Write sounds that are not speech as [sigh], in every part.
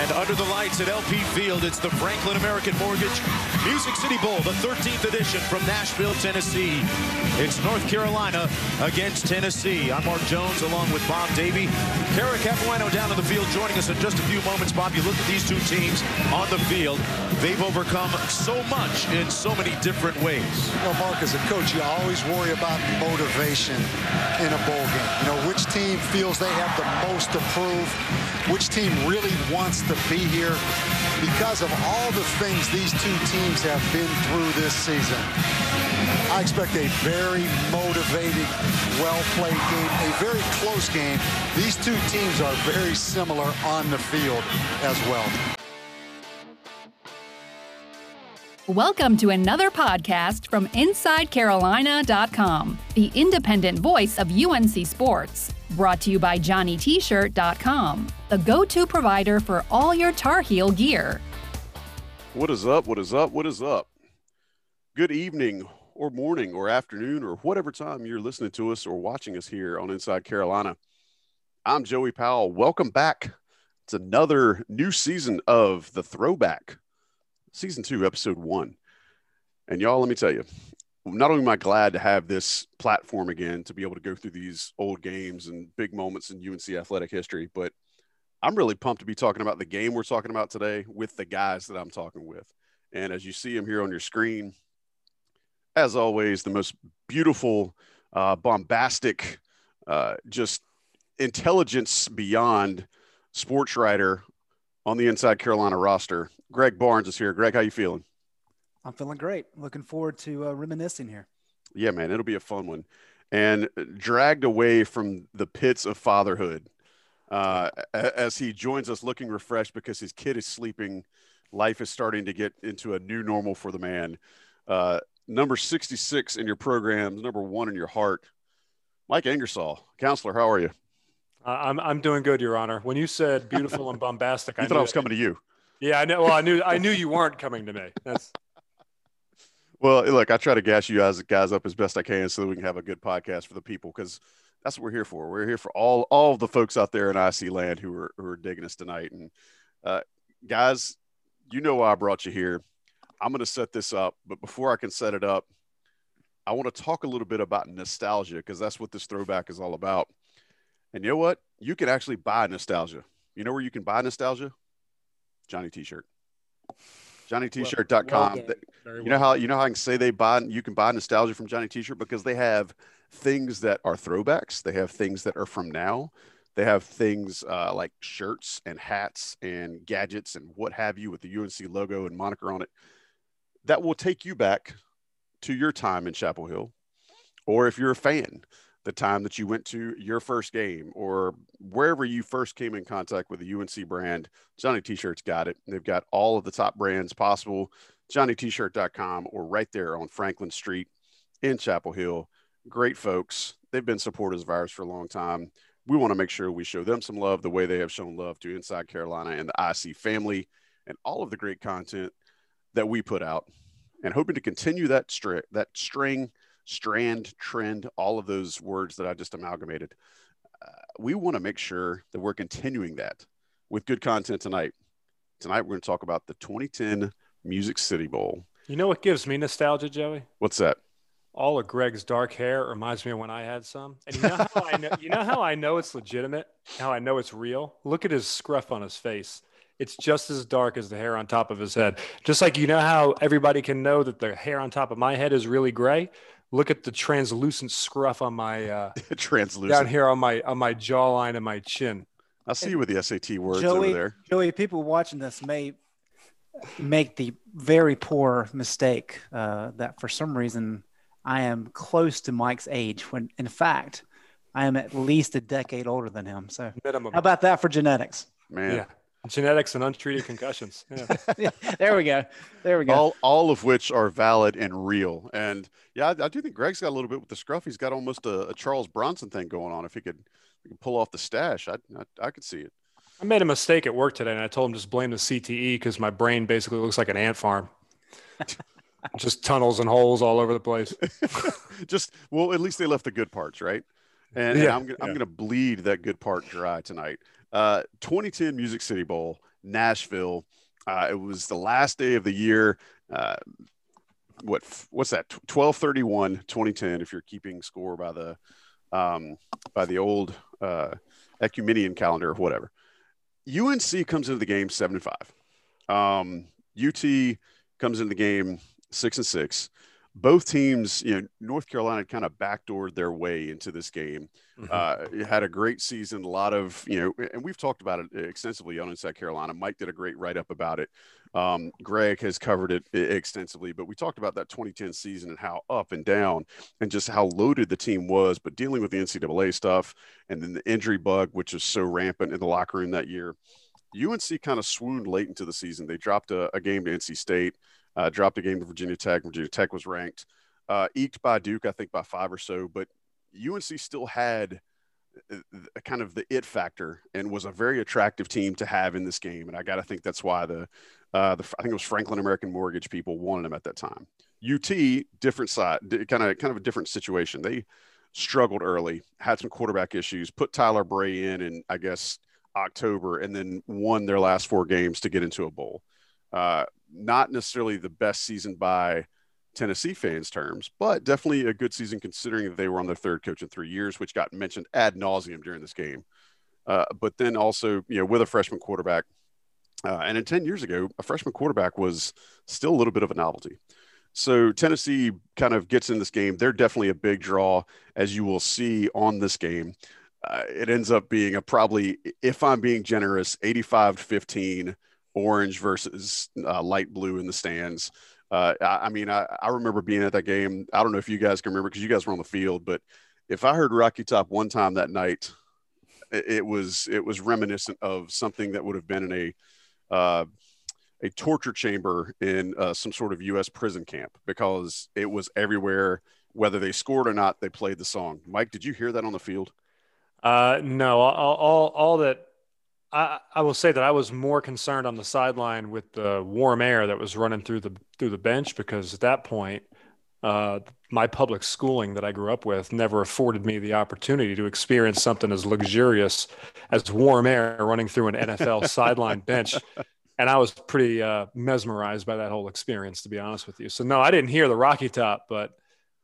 And under the lights at LP Field, it's the Franklin American Mortgage Music City Bowl, the 13th edition from Nashville, Tennessee. It's North Carolina against Tennessee. I'm Mark Jones along with Bob Davie. Cara Capuano down on the field joining us in just a few moments. Bob, you look at these two teams on the field. They've overcome so much in so many different ways. You know, Mark, as a coach, you always worry about motivation in a bowl game. You know, which team feels they have the most to prove, which team really wants to be here because of all the things these two teams have been through this season. I expect a very motivated, well-played game, a very close game. These two teams are very similar on the field as well. Welcome to another podcast from InsideCarolina.com, the independent voice of UNC Sports. Brought to you by JohnnyT-shirt.com, the go-to provider for all your Tar Heel gear. What is up? What is up? What is up? Good evening, or morning, or afternoon, or whatever time you're listening to us or watching us here on Inside Carolina. I'm Joey Powell. Welcome back. It's another new season of the Throwback season two, episode one. And y'all, let me tell you, not only am I glad to have this platform again to be able to go through these old games and big moments in UNC athletic history, but I'm really pumped to be talking about the game we're talking about today with the guys that I'm talking with. And as you see them here on your screen, as always, the most beautiful, uh, bombastic, uh, just intelligence beyond sports writer on the Inside Carolina roster. Greg Barnes is here. Greg, how you feeling? I'm feeling great. Looking forward to uh, reminiscing here. Yeah, man, it'll be a fun one. And dragged away from the pits of fatherhood uh, as he joins us looking refreshed because his kid is sleeping. Life is starting to get into a new normal for the man. Uh, number 66 in your programs, number one in your heart. Mike Ingersoll, counselor, how are you? Uh, I'm I'm doing good, Your Honor. When you said beautiful and bombastic, [laughs] I thought I was coming to you. Yeah, I know. Well, I knew I knew you weren't coming to me. That's [laughs] well, look, I try to gas you guys guys up as best I can so that we can have a good podcast for the people because that's what we're here for. We're here for all all the folks out there in IC land who are who are digging us tonight. And uh, guys, you know why I brought you here. I'm going to set this up, but before I can set it up, I want to talk a little bit about nostalgia because that's what this throwback is all about. And you know what? You can actually buy nostalgia. You know where you can buy nostalgia? Johnny T-shirt. JohnnyT-shirt.com. Well, well you know how you know how I can say they buy you can buy nostalgia from Johnny T-shirt because they have things that are throwbacks. They have things that are from now. They have things uh, like shirts and hats and gadgets and what have you with the UNC logo and moniker on it that will take you back to your time in Chapel Hill, or if you're a fan, the time that you went to your first game or wherever you first came in contact with the UNC brand, Johnny T-shirts got it. They've got all of the top brands possible, johnnytshirt.com or right there on Franklin Street in Chapel Hill. Great folks. They've been supporters of ours for a long time. We want to make sure we show them some love the way they have shown love to Inside Carolina and the IC family and all of the great content that we put out and hoping to continue that string that string strand, trend, all of those words that I just amalgamated. Uh, we want to make sure that we're continuing that with good content tonight. Tonight, we're going to talk about the 2010 Music City Bowl. You know what gives me nostalgia, Joey? What's that? All of Greg's dark hair reminds me of when I had some. And you know how I know, you know how I know it's legitimate, how I know it's real? Look at his scruff on his face. It's just as dark as the hair on top of his head. Just like you know how everybody can know that the hair on top of my head is really gray look at the translucent scruff on my uh, [laughs] translucent down here on my on my jawline and my chin. I'll see you with the SAT words Joey, over there. Joey, people watching this may make the very poor mistake uh, that for some reason I am close to Mike's age when in fact I am at least a decade older than him. So Minimum. how about that for genetics? Man. Yeah. Genetics and untreated concussions. [laughs] Yeah. there we go. There we go. All, all of which are valid and real. And yeah, I, I, do think Greg's got a little bit with the scruff. He's got almost a, a Charles Bronson thing going on. If he could, he could pull off the stash, I, I, I could see it. I made a mistake at work today, and I told him just blame the CTE because my brain basically looks like an ant farm. [laughs] just tunnels and holes all over the place. [laughs] just well, at least they left the good parts, right? And, yeah, and I'm, yeah. I'm going to bleed that good part dry tonight. Uh, 2010 Music City Bowl. Nashville. Uh, it was the last day of the year. Uh, what what's that? 1231 2010 if you're keeping score by the um, by the old uh, ecumenian calendar or whatever. UNC comes into the game seven and five. Um, UT comes into the game six and six. Both teams, you know, North Carolina kind of backdoored their way into this game. Mm-hmm. Uh, had a great season, a lot of, you know, and we've talked about it extensively on Inside Carolina. Mike did a great write up about it. Um, Greg has covered it extensively, but we talked about that 2010 season and how up and down and just how loaded the team was, but dealing with the NCAA stuff and then the injury bug, which was so rampant in the locker room that year. UNC kind of swooned late into the season. They dropped a, a game to NC State, uh, dropped a game to Virginia Tech. Virginia Tech was ranked, uh, eked by Duke, I think by five or so, but UNC still had kind of the it factor and was a very attractive team to have in this game. And I got to think that's why the, uh, the, I think it was Franklin American Mortgage people wanted them at that time. UT, different side, kind of, kind of a different situation. They struggled early, had some quarterback issues, put Tyler Bray in, in I guess October, and then won their last four games to get into a bowl. Uh, not necessarily the best season by Tennessee fans' terms, but definitely a good season considering that they were on their third coach in three years, which got mentioned ad nauseum during this game. Uh, but then also, you know, with a freshman quarterback, uh, and in 10 years ago, a freshman quarterback was still a little bit of a novelty. So Tennessee kind of gets in this game. They're definitely a big draw, as you will see on this game. Uh, it ends up being a probably, if I'm being generous, 85 to 15 orange versus uh, light blue in the stands. Uh, I, I, mean, I, I remember being at that game. I don't know if you guys can remember because you guys were on the field, but if I heard Rocky Top one time that night, it, was it was reminiscent of something that would have been in a uh, a torture chamber in uh, some sort of U.S. prison camp because it was everywhere. Whether they scored or not, they played the song. Mike, did you hear that on the field? Uh, no, all, all, all that I, I will say that I was more concerned on the sideline with the warm air that was running through the through the bench because at that point, uh, my public schooling that I grew up with never afforded me the opportunity to experience something as luxurious as warm air running through an NFL [laughs] sideline bench. And I was pretty uh, mesmerized by that whole experience, to be honest with you. So no, I didn't hear the Rocky Top, but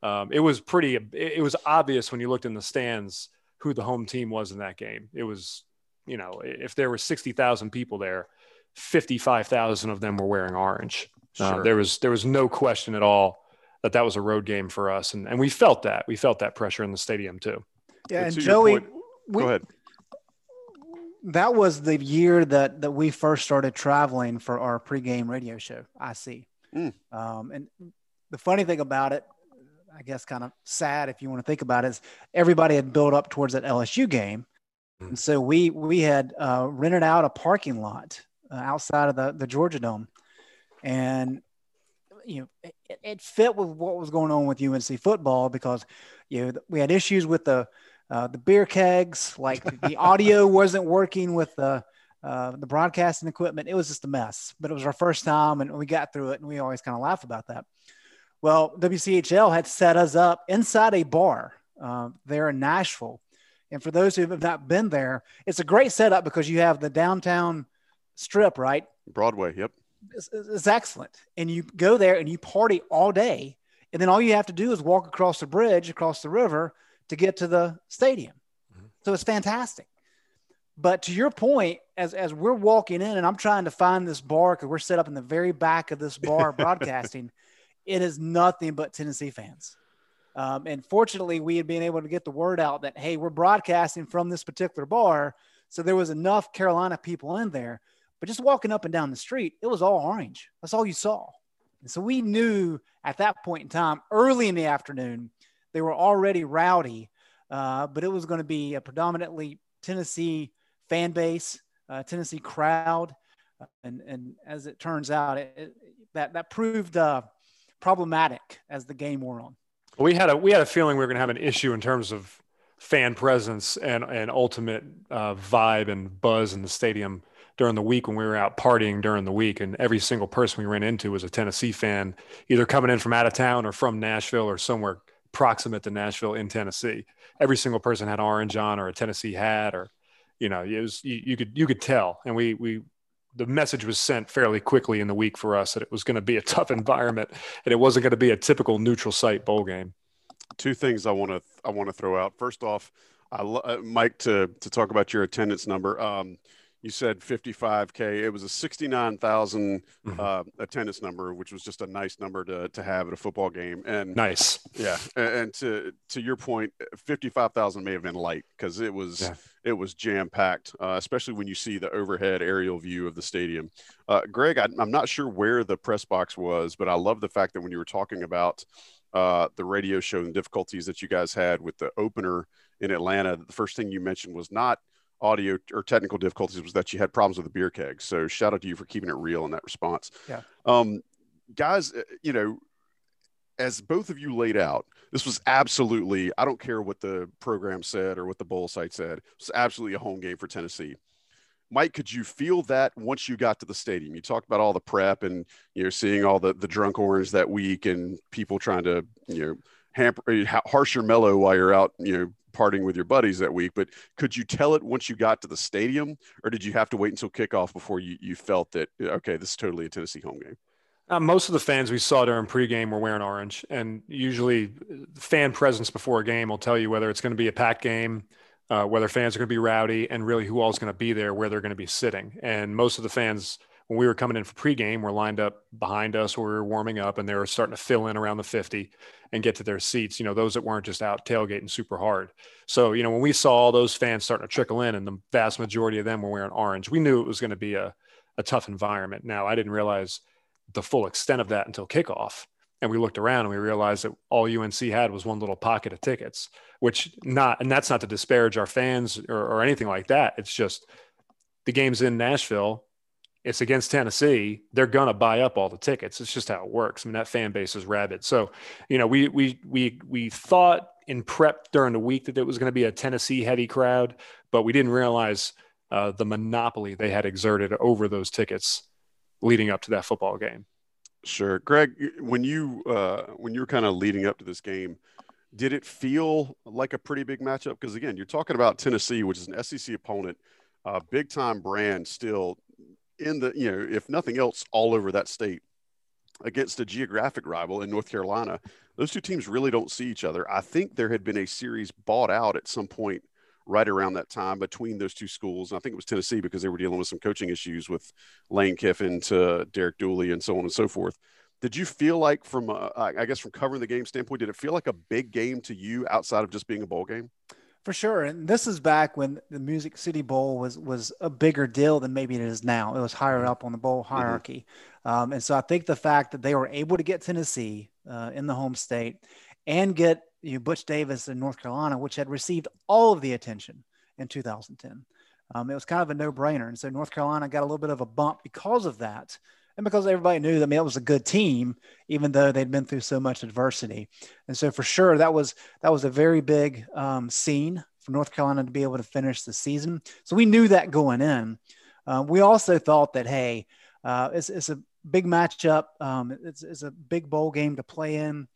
um, it was pretty. It was obvious when you looked in the stands who the home team was in that game. It was you know, if there were 60,000 people there, 55,000 of them were wearing orange. Uh, sure. Uh, there was there was no question at all that that was a road game for us, and and we felt that we felt that pressure in the stadium too. Yeah, and, and Joey, we, go ahead. That was the year that that we first started traveling for our pregame radio show. I see, mm. um, and the funny thing about it, I guess, kind of sad if you want to think about it, is everybody had built up towards that LSU game and mm. so we we had uh, rented out a parking lot uh, outside of the the Georgia Dome, and you know it, it, fit with what was going on with UNC football because you know we had issues with the uh, the beer kegs, like the audio [laughs] wasn't working with the uh, the broadcasting equipment. It was just a mess, but it was our first time, and we got through it, and we always kind of laugh about that. Well, WCHL had set us up inside a bar uh, there in Nashville and for those who have not been there, it's a great setup because you have the downtown strip, right? Broadway, yep. It's, it's, excellent. And you go there and you party all day. And then all you have to do is walk across the bridge, across the river to get to the stadium. Mm-hmm. So it's fantastic. But to your point, as, as we're walking in and I'm trying to find this bar because we're set up in the very back of this bar [laughs] broadcasting, it is nothing but Tennessee fans. Um, and fortunately, we had been able to get the word out that, hey, we're broadcasting from this particular bar. So there was enough Carolina people in there. But just walking up and down the street, it was all orange. That's all you saw. And so we knew at that point in time, early in the afternoon, they were already rowdy, uh, but it was going to be a predominantly Tennessee fan base, uh, Tennessee crowd. And, and as it turns out, it, it, that, that proved uh, problematic as the game wore on we had a we had a feeling we were going to have an issue in terms of fan presence and and ultimate uh, vibe and buzz in the stadium during the week when we were out partying during the week. And every single person we ran into was a Tennessee fan either coming in from out of town or from Nashville or somewhere proximate to Nashville in Tennessee. Every single person had orange on or a Tennessee hat or you know it was you, you could you could tell. And we we the message was sent fairly quickly in the week for us that it was going to be a tough environment and it wasn't going to be a typical neutral site bowl game. Two things I want to I want to throw out. First off, I, uh, Mike to to talk about your attendance number. Um, you said 55k it was a 69,000 mm-hmm. uh, attendance number which was just a nice number to, to have at a football game and nice yeah and, and to to your point 55,000 may have been light because it was yeah. it was jam packed uh, especially when you see the overhead aerial view of the stadium uh, Greg I, I'm not sure where the press box was but I love the fact that when you were talking about uh, the radio show and difficulties that you guys had with the opener in Atlanta the first thing you mentioned was not audio or technical difficulties was that you had problems with the beer keg. So shout out to you for keeping it real in that response. Yeah. Um, guys, uh, you know, as both of you laid out, this was absolutely, I don't care what the program said or what the bowl site said, it's absolutely a home game for Tennessee. Mike, could you feel that once you got to the stadium? You talked about all the prep and you know seeing all the the drunk orange that week and people trying to you know hamper your mellow while you're out you know partying with your buddies that week, but could you tell it once you got to the stadium, or did you have to wait until kickoff before you, you felt that okay, this is totally a Tennessee home game? Uh, most of the fans we saw during pregame were wearing orange, and usually fan presence before a game will tell you whether it's going to be a packed game, uh, whether fans are going to be rowdy, and really who all is going to be there, where they're going to be sitting. And most of the fans when we were coming in for pregame, we were lined up behind us where we were warming up and they were starting to fill in around the 50 and get to their seats, you know, those that weren't just out tailgating super hard. So, you know, when we saw all those fans starting to trickle in and the vast majority of them were wearing orange, we knew it was going to be a, a tough environment. Now, I didn't realize the full extent of that until kickoff. And we looked around and we realized that all UNC had was one little pocket of tickets, which not, and that's not to disparage our fans or, or anything like that. It's just the game's in Nashville it's against Tennessee, they're gonna buy up all the tickets. It's just how it works. I mean, that fan base is rabid. So, you know, we we we we thought in prep during the week that it was going to be a Tennessee heavy crowd, but we didn't realize uh, the monopoly they had exerted over those tickets leading up to that football game. Sure, Greg. When you uh, when you were kind of leading up to this game, did it feel like a pretty big matchup? Because again, you're talking about Tennessee, which is an SEC opponent, big time brand still in the, you know, if nothing else, all over that state against a geographic rival in North Carolina. Those two teams really don't see each other. I think there had been a series bought out at some point right around that time between those two schools. And I think it was Tennessee because they were dealing with some coaching issues with Lane Kiffin to Derek Dooley and so on and so forth. Did you feel like, from I guess, from covering the game standpoint, did it feel like a big game to you outside of just being a bowl game? For sure, and this is back when the Music City Bowl was was a bigger deal than maybe it is now. It was higher mm-hmm. up on the bowl mm-hmm. hierarchy, mm-hmm. um, and so I think the fact that they were able to get Tennessee uh, in the home state and get you know, Butch Davis in North Carolina, which had received all of the attention in 2010, um, it was kind of a no brainer. And so North Carolina got a little bit of a bump because of that and because everybody knew that I mean, it was a good team, even though they'd been through so much adversity. And so for sure, that was that was a very big um, scene for North Carolina to be able to finish the season. So we knew that going in. Uh, we also thought that hey, uh, it's, it's a big matchup. Um, it's, it's a big bowl game to play in.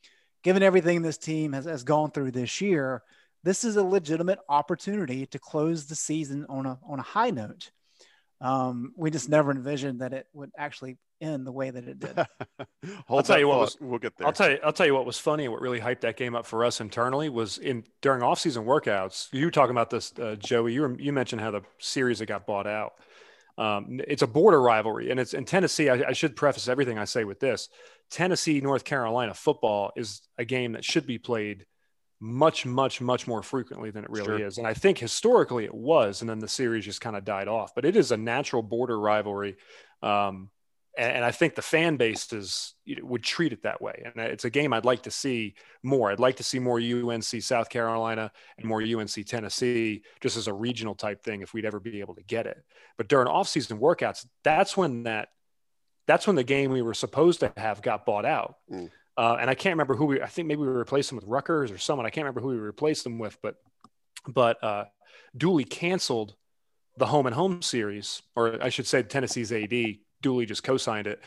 Given everything this team has, has gone through this year, this is a legitimate opportunity to close the season on a on a high note. Um, we just never envisioned that it would actually end the way that it did. [laughs] I'll tell you what was, we'll get there. I'll tell you, I'll tell you what was funny and what really hyped that game up for us internally was in during off-season workouts. You were talking about this, uh, Joey. You were, you mentioned how the series that got bought out. Um, it's a border rivalry, and it's in Tennessee. I, I should preface everything I say with this: Tennessee North Carolina football is a game that should be played much, much, much more frequently than it really sure. is. And I think historically it was, and then the series just kind of died off. But it is a natural border rivalry. Um, and, and, I think the fan base is would treat it that way. And it's a game I'd like to see more. I'd like to see more UNC South Carolina and more UNC Tennessee, just as a regional type thing, if we'd ever be able to get it. But during off-season workouts, that's when that that's when the game we were supposed to have got bought out. Mm. Uh, and I can't remember who we. I think maybe we replaced them with Rutgers or someone. I can't remember who we replaced them with, but but uh, Dooley canceled the home and home series, or I should say Tennessee's AD. Dooley just co-signed it.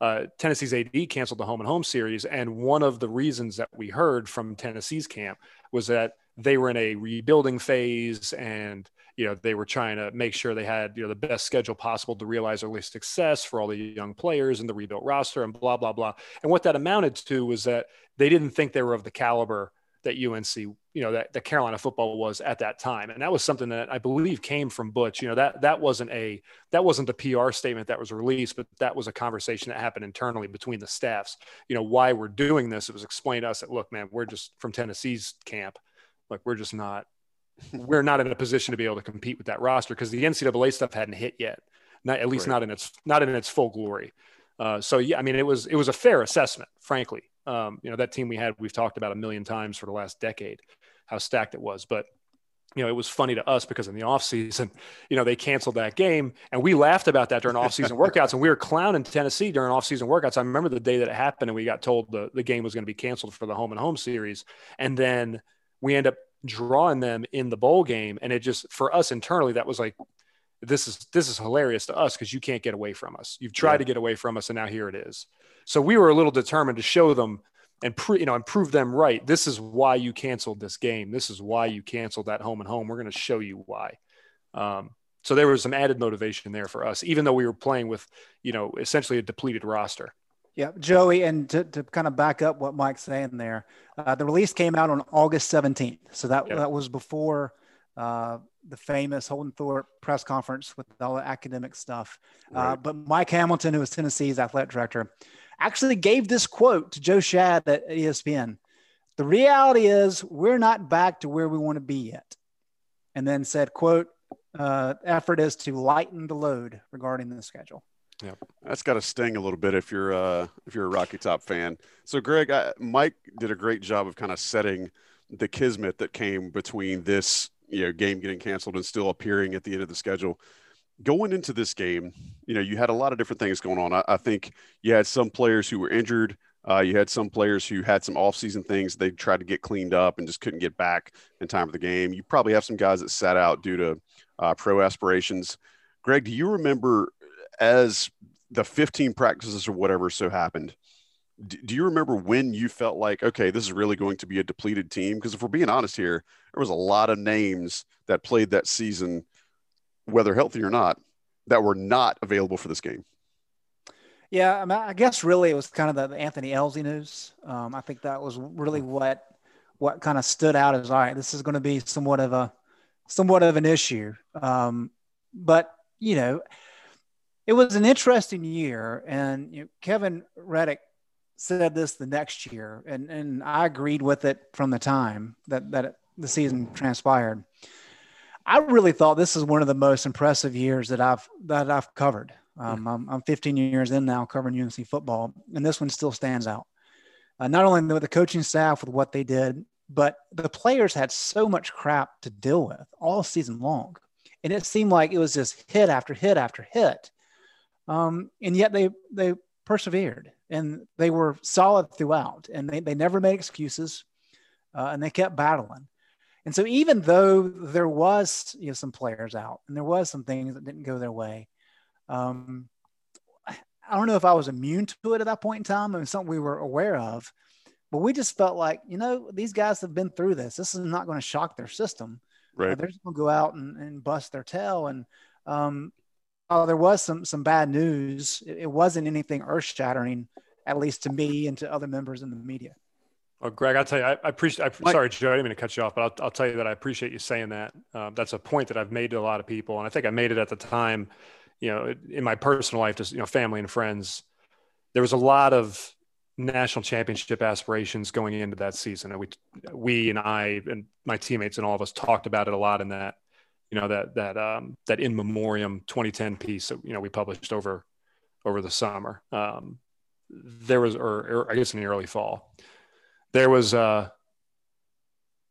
Uh, Tennessee's AD canceled the home and home series, and one of the reasons that we heard from Tennessee's camp was that they were in a rebuilding phase, and you know they were trying to make sure they had you know the best schedule possible to realize early success for all the young players and the rebuilt roster and blah blah blah and what that amounted to was that they didn't think they were of the caliber that UNC, you know, that, that Carolina football was at that time. And that was something that I believe came from Butch. You know, that that wasn't a that wasn't the PR statement that was released, but that was a conversation that happened internally between the staffs. You know, why we're doing this. It was explained to us that look, man, we're just from Tennessee's camp. Like we're just not we're not in a position to be able to compete with that roster because the NCAA stuff hadn't hit yet, not at least right. not in its not in its full glory. Uh, so yeah, I mean, it was it was a fair assessment, frankly. Um, you know, that team we had, we've talked about a million times for the last decade, how stacked it was. But you know, it was funny to us because in the offseason, [laughs] you know, they canceled that game and we laughed about that during offseason workouts and we were clowning Tennessee during offseason workouts. I remember the day that it happened and we got told the, the game was going to be canceled for the home and home series. And then we end up drawing them in the bowl game. And it just, for us internally, that was like, this is, this is hilarious to us because you can't get away from us. You've tried yeah. to get away from us and now here it is. So we were a little determined to show them and pre, you know and prove them right. This is why you canceled this game. This is why you canceled that home and home. We're going to show you why. Um, so there was some added motivation there for us, even though we were playing with you know essentially a depleted roster. Yeah, Joey, and to, to kind of back up what Mike's saying there, uh, the release came out on August 17th. So that, that was before uh, the famous Holden Thorpe press conference with all the academic stuff. Uh, right. Uh, but Mike Hamilton, who was Tennessee's athletic director, actually gave this quote to Joe Schad at ESPN. The reality is we're not back to where we want to be yet. And then said, quote, uh, effort is to lighten the load regarding the schedule. That's got to sting a little bit if you're uh, if you're a Rocky Top fan. So, Greg, I, Mike did a great job of kind of setting the kismet that came between this you know game getting canceled and still appearing at the end of the schedule going into this game, you know, you had a lot of different things going on. I, I think you had some players who were injured. Uh, you had some players who had some offseason things they tried to get cleaned up and just couldn't get back in time for the game. You probably have some guys that sat out due to uh, pro aspirations. Greg, do you remember as the 15 practices or whatever so happened? do you remember when you felt like, okay, this is really going to be a depleted team? Because if we're being honest here, there was a lot of names that played that season whether healthy or not, that were not available for this game. Yeah, I, mean, I guess really it was kind of the, Anthony Elzy news. Um, I think that was really what what kind of stood out as all right. This is going to be somewhat of a somewhat of an issue. Um, but you know, it was an interesting year, and you know, Kevin Reddick said this the next year, and and I agreed with it from the time that that it, the season transpired. I really thought this is one of the most impressive years that I've that I've covered. Um, I'm, I'm 15 years in now covering UNC football, and this one still stands out. Uh, not only with the coaching staff with what they did, but the players had so much crap to deal with all season long, and it seemed like it was just hit after hit after hit. Um, and yet they they persevered and they were solid throughout, and they they never made excuses, uh, and they kept battling. And so even though there was you know some players out and there was some things that didn't go their way, um, I don't know if I was immune to it at that point in time. I mean, something we were aware of, but we just felt like you know these guys have been through this. This is not going to shock their system. Right. Uh, they're just going to go out and, and bust their tail. And um, oh, there was some some bad news. It, it wasn't anything earth shattering, at least to me and to other members in the media. Well, Greg, I'll tell you, I, I appreciate. I, sorry, Joe, I didn't mean to cut you off, but I'll, I'll tell you that I appreciate you saying that. Um, that's a point that I've made to a lot of people, and I think I made it at the time. You know, in my personal life, just you know, family and friends. There was a lot of national championship aspirations going into that season, and we, we and I and my teammates and all of us talked about it a lot in that, you know, that that um, that in memoriam 2010 piece that you know we published over over the summer. Um, there was, or, or I guess in the early fall there was uh,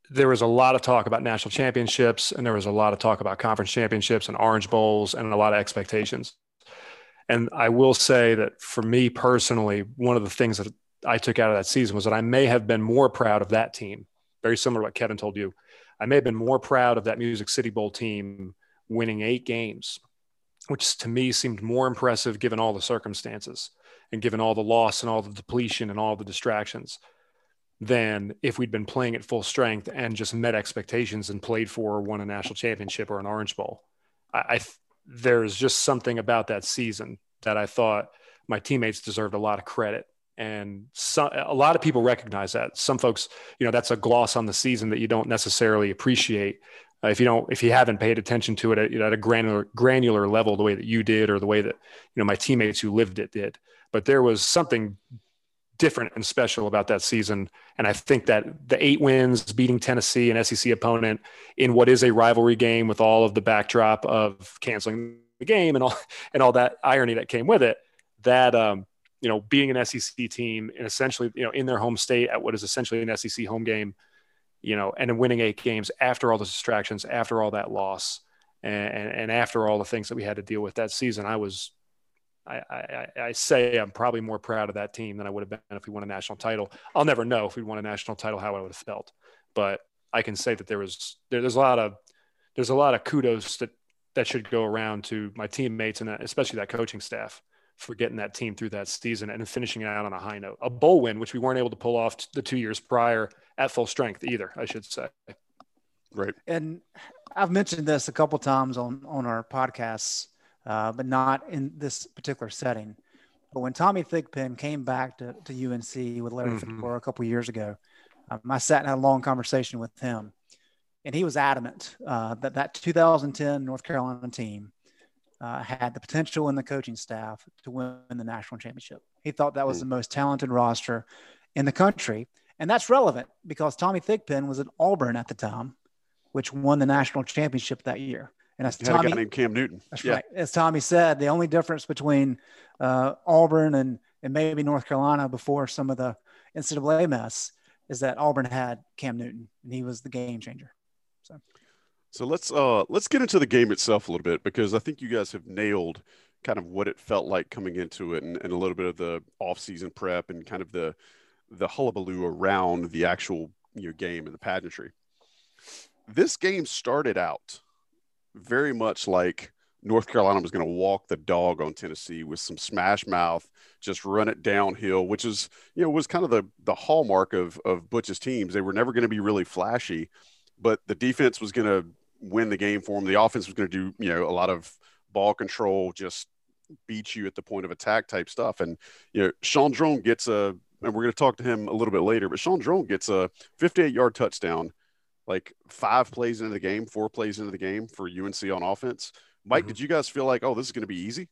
there was a lot of talk about national championships, and there was a lot of talk about conference championships and Orange Bowls, and a lot of expectations. And I will say that for me personally, one of the things that I took out of that season was that I may have been more proud of that team. Very similar to what Kevin told you. I may have been more proud of that Music City Bowl team winning eight games, which to me seemed more impressive given all the circumstances and given all the loss and all the depletion and all the distractions than if we'd been playing at full strength and just met expectations and played for or won a national championship or an Orange Bowl. I, I there's just something about that season that I thought my teammates deserved a lot of credit. And some, a lot of people recognize that. Some folks, you know, that's a gloss on the season that you don't necessarily appreciate uh, if you don't, if you haven't paid attention to it at, you know, at a granular, granular level, the way that you did, or the way that you know my teammates who lived it did. But there was something different and special about that season. And I think that the eight wins, beating Tennessee, an SEC opponent, in what is a rivalry game with all of the backdrop of canceling the game and all [laughs] and all that irony that came with it, that um, you know, being an SEC team and essentially, you know, in their home state at what is essentially an SEC home game, you know, and winning eight games after all the distractions, after all that loss, and, and, after all the things that we had to deal with that season, I was I, I, I, say I'm probably more proud of that team than I would have been if we won a national title. I'll never know if we won a national title how I would have felt, but I can say that there was there, there's a lot of there's a lot of kudos that that should go around to my teammates and uh, especially that coaching staff for getting that team through that season and finishing it out on a high note. A bowl win, which we weren't able to pull off the two years prior at full strength either, I should say. Right. And I've mentioned this a couple times on on our podcasts uh, but not in this particular setting. But when Tommy Thigpen came back to, to UNC with Larry mm-hmm. a couple years ago, um, I sat and had a long conversation with him, and he was adamant uh, that that 2010 North Carolina team uh, had the potential in the coaching staff to win the national championship. He thought that was the most talented roster in the country, and that's relevant because Tommy Thigpen was at Auburn at the time, which won the national championship that year. And as Tommy, a guy named Cam Newton. That's yeah. right. As Tommy said, the only difference between uh, Auburn and, and maybe North Carolina before some of the NCAA mess is that Auburn had Cam Newton and he was the game changer. So, so let's uh, let's get into the game itself a little bit because I think you guys have nailed kind of what it felt like coming into it and, and a little bit of the off-season prep and kind of the the hullabaloo around the actual you know, game and the pageantry. This game started out very much like North Carolina was going to walk the dog on Tennessee with some smash mouth, just run it downhill, which is, you know, was kind of the the hallmark of of Butch's teams. They were never going to be really flashy, but the defense was going to win the game for them. The offense was going to do, you know, a lot of ball control, just beat you at the point of attack type stuff. And you know, Shaun Draughn gets a, and we're going to talk to him a little bit later, but Shaun Draughn gets a 58 yard touchdown like five plays into the game, four plays into the game for UNC on offense. Mike, mm-hmm. did you guys feel like, oh, this is going to be easy?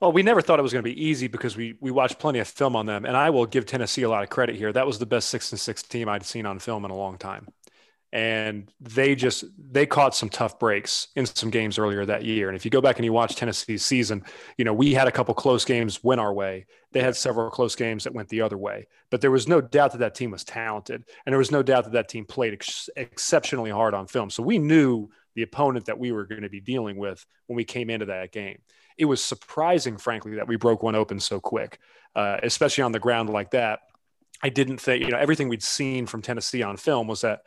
Well, we never thought it was going to be easy because we we watched plenty of film on them, and I will give Tennessee a lot of credit here. That was the best six and six team I'd seen on film in a long time and they just they caught some tough breaks in some games earlier that year. And if you go back and you watch tennessee's season you know we had a couple close games went our way. They had several close games that went the other way. But there was no doubt that that team was talented and there was no doubt that that team played ex- exceptionally hard on film. So we knew the opponent that we were going to be dealing with when we came into that game. It was surprising frankly that we broke one open so quick uh, especially on the ground like that I didn't think, you know, everything we'd seen from Tennessee on film was that,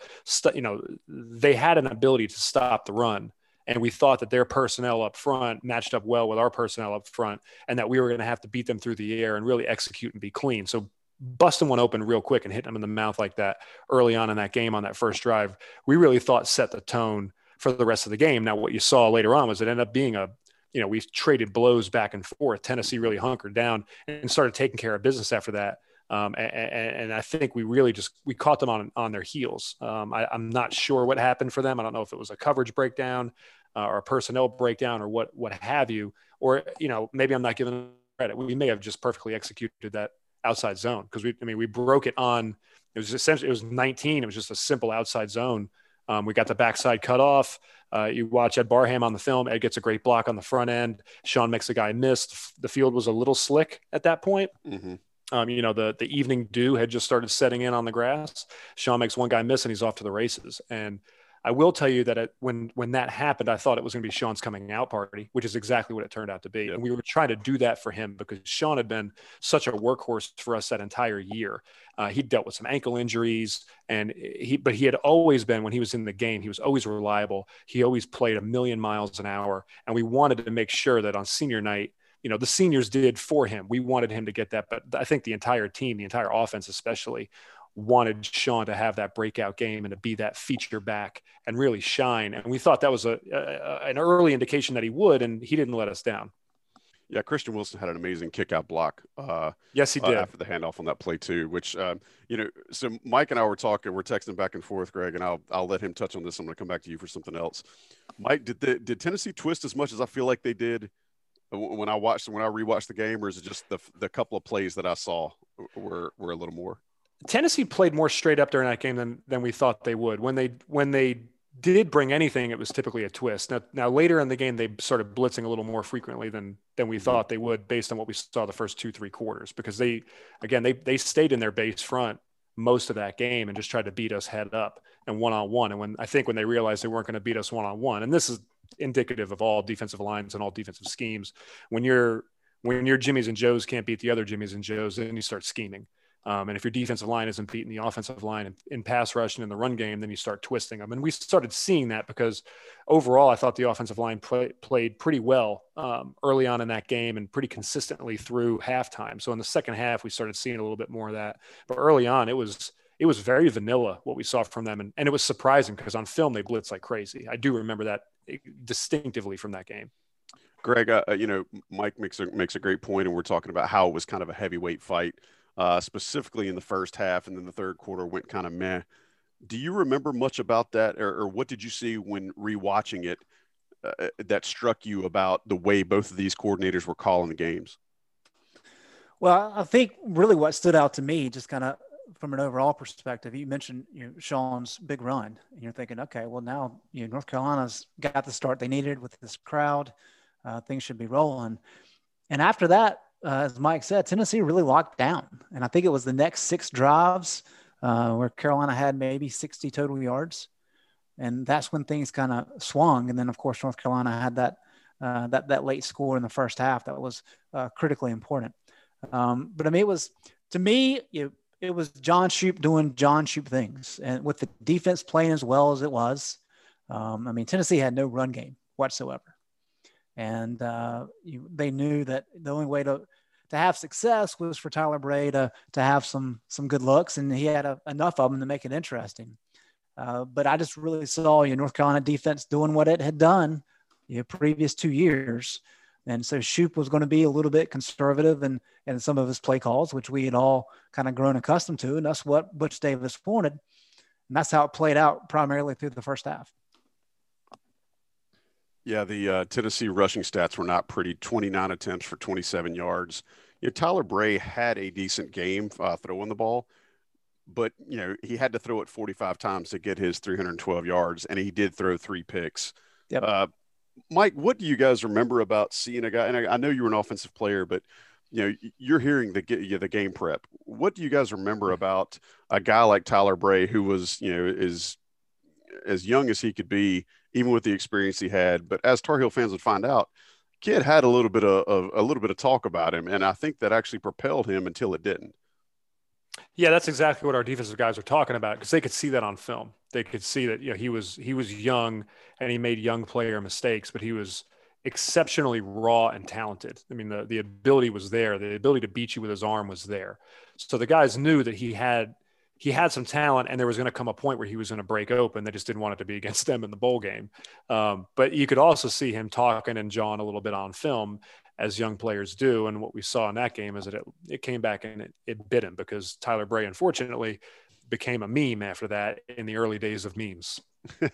you know, they had an ability to stop the run. And we thought that their personnel up front matched up well with our personnel up front and that we were going to have to beat them through the air and really execute and be clean. So busting one open real quick and hitting them in the mouth like that early on in that game on that first drive, we really thought set the tone for the rest of the game. Now, what you saw later on was it ended up being a, you know, we traded blows back and forth. Tennessee really hunkered down and started taking care of business after that. Um, and, and, I think we really just we caught them on on their heels. Um, I, am not sure what happened for them. I don't know if it was a coverage breakdown uh, or a personnel breakdown or what what have you. Or you know maybe I'm not giving credit. We may have just perfectly executed that outside zone because we I mean we broke it on. It was essentially it was 19. It was just a simple outside zone. Um, we got the backside cut off. Uh, you watch Ed Barham on the film. Ed gets a great block on the front end. Shaun makes a guy miss. The field was a little slick at that point. Mm-hmm. Um, you know, the the evening dew had just started setting in on the grass. Shaun makes one guy miss, and he's off to the races. And I will tell you that it, when when that happened, I thought it was going to be Shaun's coming out party, which is exactly what it turned out to be. Yep. And we were trying to do that for him because Shaun had been such a workhorse for us that entire year. Uh, he dealt with some ankle injuries, and he but he had always been when he was in the game, he was always reliable. He always played a million miles an hour, and we wanted to make sure that on senior night you know the seniors did for him. We wanted him to get that, but I think the entire team, the entire offense especially, wanted Shaun to have that breakout game and to be that feature back and really shine. And we thought that was a, a an early indication that he would, and he didn't let us down. Yeah, Christian Wilson had an amazing kick out block. Uh, yes, he did uh, after the handoff on that play too. Which um, you know, so Mike and I were talking, we're texting back and forth, Greg, and I'll I'll let him touch on this. I'm going to come back to you for something else. Mike, did the did Tennessee twist as much as I feel like they did when I watched when I rewatched the game, or is it just the the couple of plays that I saw were were a little more? Tennessee played more straight up during that game than than we thought they would. When they when they did bring anything, it was typically a twist. Now, now later in the game, they started blitzing a little more frequently than than we thought they would, based on what we saw the first two three quarters. Because they, again, they they stayed in their base front most of that game and just tried to beat us head up and one on one. And when I think when they realized they weren't going to beat us one on one, and this is indicative of all defensive lines and all defensive schemes, when you're when your Jimmys and Joes can't beat the other Jimmys and Joes, then you start scheming. Um, and if your defensive line isn't beating the offensive line in, in, pass rush and in the run game, then you start twisting them. And we started seeing that because overall, I thought the offensive line play, played pretty well um, early on in that game and pretty consistently through halftime. So in the second half, we started seeing a little bit more of that. But early on, it was it was very vanilla what we saw from them, and, and it was surprising because on film they blitz like crazy. I do remember that distinctively from that game. Greg, uh, you know, Mike makes a makes a great point, and we're talking about how it was kind of a heavyweight fight uh, specifically in the first half, and then the third quarter went kind of meh. Do you remember much about that, or, or what did you see when rewatching it uh, uh, that struck you about the way both of these coordinators were calling the games? Well, I think really what stood out to me, just kind of from an overall perspective, you mentioned you know, Shaun's big run, and you're thinking, okay, well now you know North Carolina's got the start they needed with this crowd, uh, things should be rolling, and after that, uh, as Mike said, Tennessee really locked down. And I think it was the next six drives uh, where Carolina had maybe 60 total yards. And that's when things kind of swung. And then, of course, North Carolina had that, uh, that, that late score in the first half that was uh, critically important. Um, but I mean, it was, to me, it, it was John Shoop doing John Shoop things. And with the defense playing as well as it was, um, I mean, Tennessee had no run game whatsoever and uh, you, they knew that the only way to to have success was for Tyler Bray to to have some some good looks, and he had a, enough of them to make it interesting. Uh, but I just really saw your North Carolina defense doing what it had done know, previous two years. And so Shoop was going to be a little bit conservative in, in some of his play calls, which we had all kind of grown accustomed to. And that's what Butch Davis wanted. And that's how it played out primarily through the first half. Yeah, the uh, Tennessee rushing stats were not pretty. 29 attempts for 27 yards. You know, Tyler Bray had a decent game uh, throwing the ball, but you know he had to throw it 45 times to get his 312 yards, and he did throw three picks. Yep. Uh, Mike, what do you guys remember about seeing a guy? And I, I, know you were an offensive player, but you know you're hearing the the game prep. What do you guys remember mm-hmm. about a guy like Tyler Bray, who was you know is as young as he could be even with the experience he had. But as Tar Heel fans would find out, kid had a little bit of, of, a little bit of talk about him, and I think that actually propelled him until it didn't. Yeah, that's exactly what our defensive guys are talking about because they could see that on film. They could see that you know he was he was young and he made young player mistakes, but he was exceptionally raw and talented. I mean, the the ability was there. The ability to beat you with his arm was there. So the guys knew that he had he had some talent and there was going to come a point where he was going to break open. They just didn't want it to be [laughs] against them in the bowl game. Um, but you could also see him talking and John a little bit on film as young players do. And what we saw in that game is that it, it came back and it, it bit him because Tyler Bray, unfortunately, became a meme after that in the early days of memes.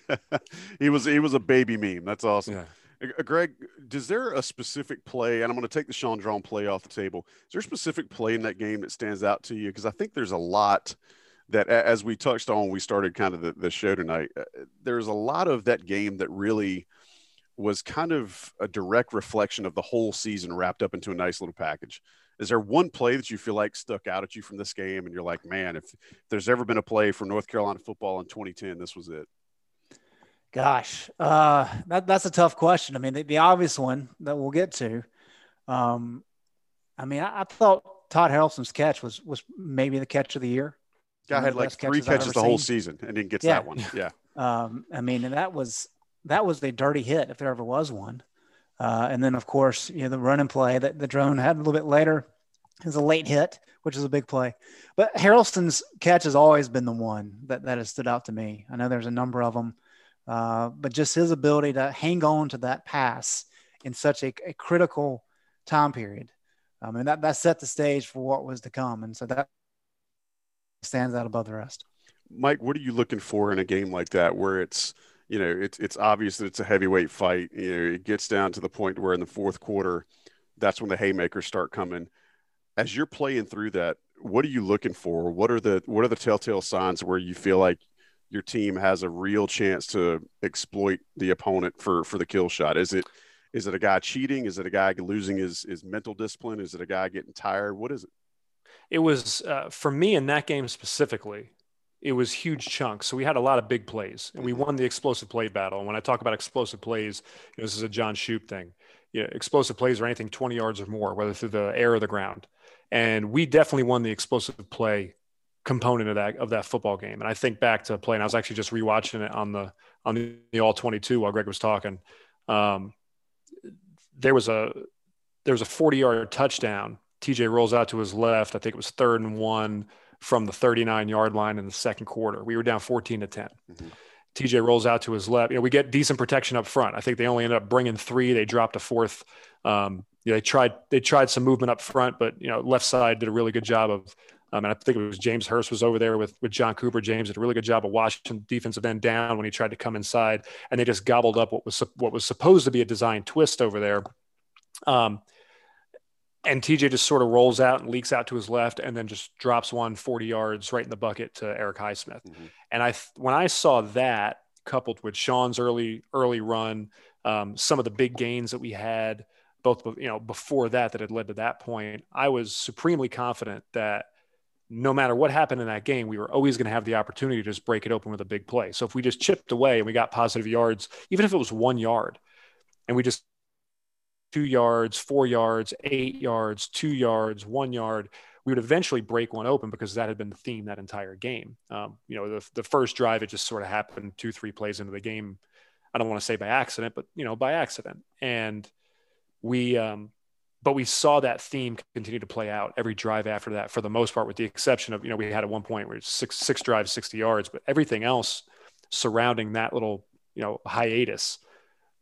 [laughs] he was he was a baby meme. That's awesome. Yeah. Uh, Greg, is there a specific play, and I'm going to take the Shaun Draughn play off the table. Is there a specific play in that game that stands out to you? Because I think there's a lot – that as we touched on we started kind of the, the show tonight uh, there's a lot of that game that really was kind of a direct reflection of the whole season wrapped up into a nice little package is there one play that you feel like stuck out at you from this game and you're like man if, if there's ever been a play for north carolina football in 2010 this was it gosh uh, that, that's a tough question i mean the, the obvious one that we'll get to um, i mean I, I thought todd harrelson's catch was was maybe the catch of the year Guy had like three catches, the seen. whole season and didn't get yeah. that one. Yeah. [laughs] Um, I mean, and that was that was a dirty hit if there ever was one. Uh, and then of course, you know, the running play that the Draughn had a little bit later is a late hit, which is a big play. But Harrelson's catch has always been the one that, that has stood out to me. I know there's a number of them, uh, but just his ability to hang on to that pass in such a, a critical time period. I mean, that, that set the stage for what was to come. And so that stands out above the rest. Mike, what are you looking for in a game like that where it's, you know, it's, it's obvious that it's a heavyweight fight. You know, it gets down to the point where in the fourth quarter, that's when the haymakers start coming. As you're playing through that, what are you looking for? What are the what are the telltale signs where you feel like your team has a real chance to exploit the opponent for for the kill shot? Is it is it a guy cheating? Is it a guy losing his his mental discipline? Is it a guy getting tired? What is it? It was uh, for me in that game specifically. It was huge chunks. So we had a lot of big plays, and we mm-hmm. won the explosive play battle. And when I talk about explosive plays, you know, this is a John Shoop thing. You know, explosive plays are anything 20 yards or more, whether through the air or the ground. And we definitely won the explosive play component of that of that football game. And I think back to playing. I was actually just rewatching it on the on the, the all 22 while Greg was talking. Um, there was a there was a 40 yard touchdown. TJ rolls out to his left. I think it was third and one from the 39 yard line in the second quarter. We were down 14 to 10. Mm-hmm. TJ rolls out to his left. You know, we get decent protection up front. I think they only ended up bringing three. They dropped a fourth. Um, you know, they tried they tried some movement up front, but you know, left side did a really good job of. Um, and I think it was James Hurst was over there with with John Cooper. James did a really good job of watching defensive end down when he tried to come inside, and they just gobbled up what was what was supposed to be a design twist over there. Um, and TJ just sort of rolls out and leaks out to his left and then just drops one 40 yards right in the bucket to Erik Highsmith. Mm-hmm. And I, when I saw that coupled with Shaun's early, early run, um, some of the big gains that we had both, you know, before that, that had led to that point, I was supremely confident that no matter what happened in that game, we were always going to have the opportunity to just break it open with a big play. So if we just chipped away and we got positive yards, even if it was one yard, and we just two yards, four yards, eight yards, two yards, one yard, we would eventually break one open because that had been the theme that entire game. Um, you know, the, the first drive, it just sort of happened two, three plays into the game. I don't want to say by accident, but, you know, by accident. And we, um, but we saw that theme continue to play out every drive after that for the most part, with the exception of, you know, we had at one point where it's six, six drives, 60 yards, but everything else surrounding that little, you know, hiatus –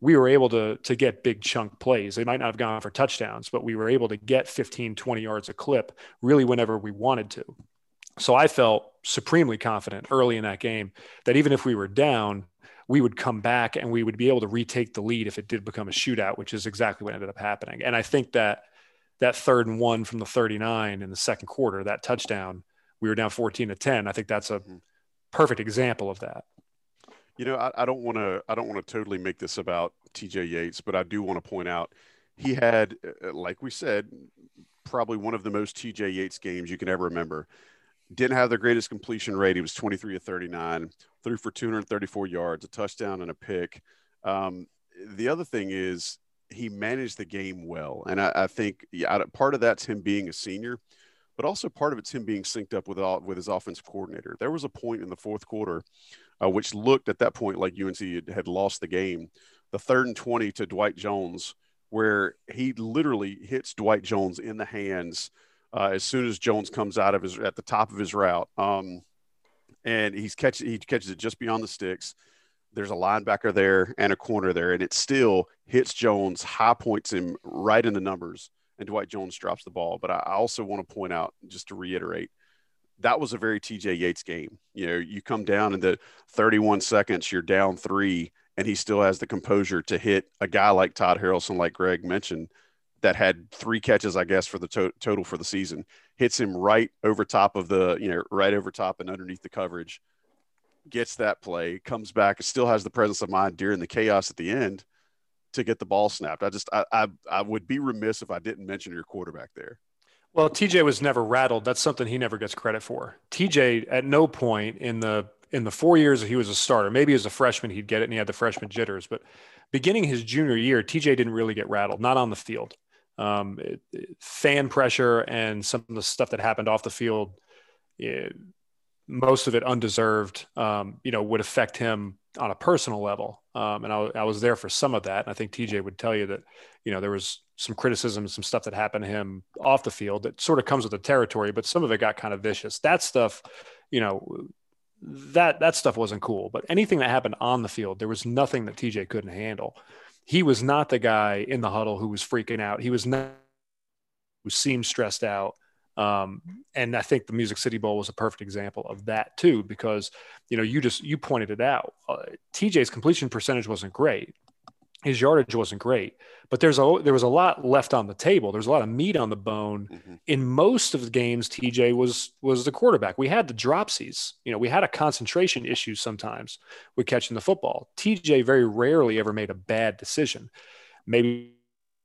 we were able to to get big chunk plays. They might not have gone for touchdowns, but we were able to get 15, 20 yards a clip really whenever we wanted to. So I felt supremely confident early in that game that even if we were down, we would come back and we would be able to retake the lead if it did become a shootout, which is exactly what ended up happening. And I think that that third and one from the 39 in the second quarter, that touchdown, we were down 14 to 10. I think that's a mm-hmm. perfect example of that. You know, I, don't want to. I don't want to totally make this about T.J. Yates, but I do want to point out he had, uh, uh, like we said, probably one of the most T.J. Yates games you can ever remember. Didn't have the greatest completion rate. He was 23 of 39, threw for 234 yards, a touchdown, and a pick. Um, the other thing is he managed the game well, and I, I think yeah, part of that's him being a senior but also part of it's him being synced up with all, with his offensive coordinator. There was a point in the fourth quarter, uh, which looked at that point like UNC had, had, lost the game, the third and twenty to Dwight Jones, where he literally hits Dwight Jones in the hands uh, as soon as Jones comes out of his at the top of his route, um, and he's catch he catches it just beyond the sticks. There's a linebacker there and a corner there, and it still hits Jones, high points him right in the numbers and Dwight Jones drops the ball. But I also want to point out, just to reiterate, that was a very TJ Yates game. You know, you come down in the 31 seconds, you're down three, and he still has the composure to hit a guy like Todd Harrelson, like Greg mentioned, that had three catches, I guess, for the to- total for the season. Hits him right over top of the, you know, right over top and underneath the coverage. Gets that play, comes back, still has the presence of mind during the chaos at the end to get the ball snapped. I just I, I, I would be remiss if I didn't mention your quarterback there. Well, TJ was never rattled. That's something he never gets credit for. TJ at no point in the in the four years that he was a starter, maybe as a freshman he'd get it and he had the freshman jitters, but beginning his junior year, TJ didn't really get rattled, not on the field. Um, it, it, fan pressure and some of the stuff that happened off the field, it, most of it undeserved, um, you know, would affect him on a personal level. Um, and I, I, was there for some of that. And I think TJ would tell you that, you know, there was some criticism, some stuff that happened to him off the field that sort of comes with the territory, but some of it got kind of vicious. That stuff, you know, that that stuff wasn't cool. But anything that happened on the field, there was nothing that TJ couldn't handle. He was not the guy in the huddle who was freaking out. He was not who seemed stressed out. Um, and I think the Music City Bowl was a perfect example of that too, because you know you just you pointed it out. Uh, TJ's completion percentage wasn't great, his yardage wasn't great, but there's a there was a lot left on the table. There's a lot of meat on the bone. Mm-hmm. In most of the games, TJ was was the quarterback. We had the dropsies. You know, we had a concentration issue sometimes with catching the football. TJ very rarely ever made a bad decision. Maybe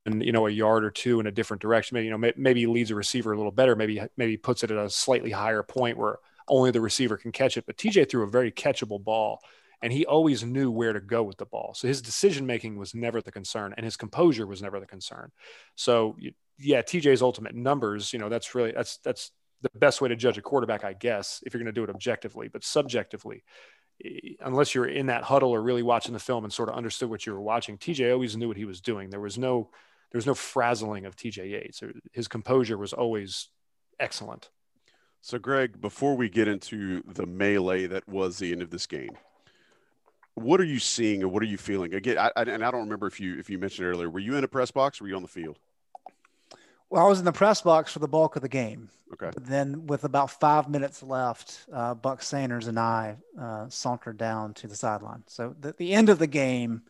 you know a yard or two in a different direction. Maybe you know maybe he leads a receiver a little better. Maybe maybe puts it at a slightly higher point where only the receiver can catch it. But TJ threw a very catchable ball, and he always knew where to go with the ball. So his decision making was never the concern, and his composure was never the concern. So yeah, TJ's ultimate numbers, you know, that's really that's that's the best way to judge a quarterback, I guess, if you're going to do it objectively. But subjectively, unless you're in that huddle or really watching the film and sort of understood what you were watching, TJ always knew what he was doing. There was no there was no frazzling of TJ Yates. His composure was always excellent. So, Greg, before we get into the melee that was the end of this game, what are you seeing or what are you feeling? Again, I, I, and I don't remember if you if you mentioned earlier. Were you in a press box? or Were you on the field? Well, I was in the press box for the bulk of the game. Okay. But then, with about five minutes left, uh, Buck Sanders and I uh, sauntered down to the sideline. So, at the end of the game,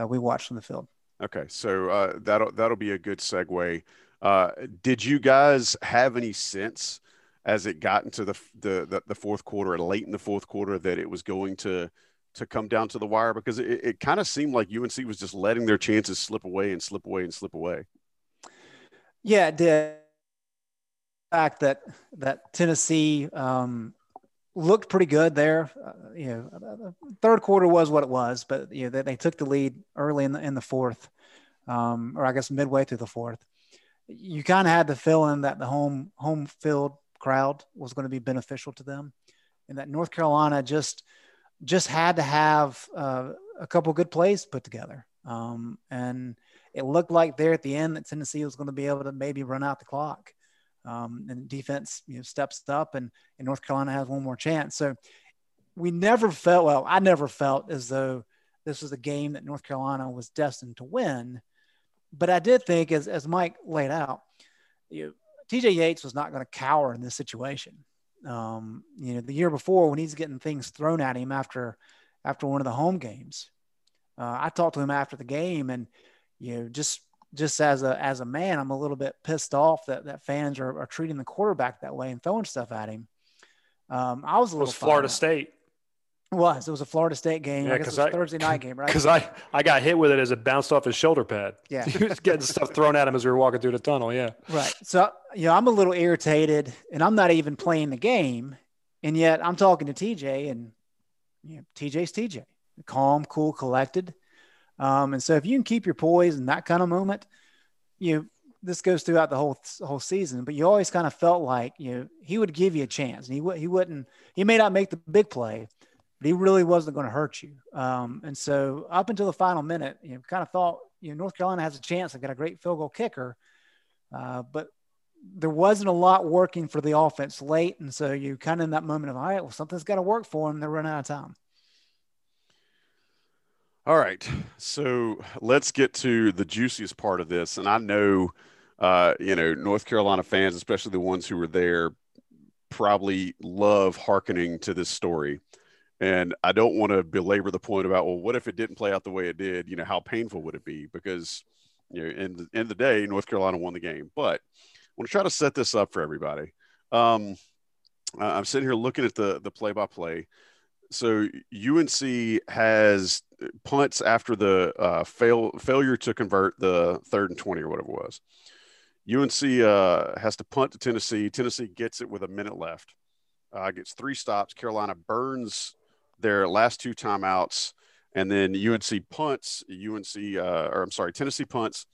uh, we watched from the field. Okay, so uh, that'll that'll be a good segue. Uh, did you guys have any sense as it got into the, the the fourth quarter and late in the fourth quarter that it was going to to come down to the wire? Because it, it kind of seemed like UNC was just letting their chances slip away and slip away and slip away. Yeah, it did. The fact that that Tennessee um, looked pretty good there. Uh, you know, third quarter was what it was, but you know they, they took the lead early in the in the fourth, um, or I guess midway through the fourth. You kind of had the feeling that the home home field crowd was going to be beneficial to them, and that North Carolina just just had to have uh, a couple good plays put together. Um, and it looked like there at the end that Tennessee was going to be able to maybe run out the clock um, and defense you know steps up and, and North Carolina has one more chance. So we never felt well. I never felt as though this was a game that North Carolina was destined to win. But I did think, as as Mike laid out, you know, TJ Yates was not going to cower in this situation. Um, you know, the year before when he's getting things thrown at him after after one of the home games, uh, I talked to him after the game, and you know, just just as a as a man, I'm a little bit pissed off that that fans are, are treating the quarterback that way and throwing stuff at him. Um, I was a little. It was Florida State. It was. It was a Florida State game. Yeah, I guess it was I, Thursday night game, right? [laughs] Because I, I got hit with it as it bounced off his shoulder pad. Yeah. [laughs] he was getting stuff thrown at him as we were walking through the tunnel. Yeah. Right. So, you know, I'm a little irritated and I'm not even playing the game. And yet I'm talking to TJ and, you know, TJ's TJ. Calm, cool, collected. Um, and so if you can keep your poise in that kind of moment, you know, this goes throughout the whole whole season, but you always kind of felt like you know he would give you a chance, and he he wouldn't he may not make the big play, but he really wasn't going to hurt you. Um, and so up until the final minute, you know, kind of thought you know North Carolina has a chance. They got a great field goal kicker, uh, but there wasn't a lot working for the offense late, and so you kind of in that moment of all right, well something's got to work for them. They're running out of time. All right. So let's get to the juiciest part of this. And I know, uh, you know, North Carolina fans, especially the ones who were there, probably love hearkening to this story. And I don't want to belabor the point about, well, what if it didn't play out the way it did? You know, how painful would it be? Because, you know, in the end of the day, North Carolina won the game. But I want to try to set this up for everybody. Um, I'm sitting here looking at the the play by play so UNC has punts after the uh, fail failure to convert the third and twenty or whatever it was. UNC uh, has to punt to Tennessee. Tennessee gets it with a minute left. Uh, gets three stops. Carolina burns their last two timeouts, and then UNC punts. UNC, uh, or I'm sorry, Tennessee punts.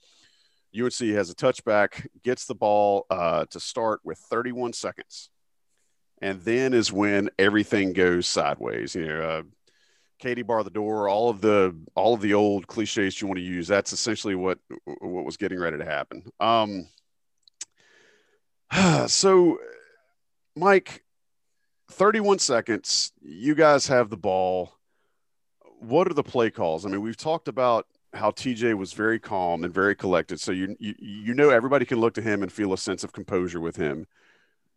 UNC has a touchback, gets the ball uh, to start with 31 seconds and then is when everything goes sideways. You know, uh, Katie bar the door, all of the all of the old cliches you want to use. That's essentially what what was getting ready to happen. Um, [sighs] so, Mike, 31 seconds. You guys have the ball. What are the play calls? I mean, we've talked about how TJ was very calm and very collected. So you, you you know everybody can look to him and feel a sense of composure with him.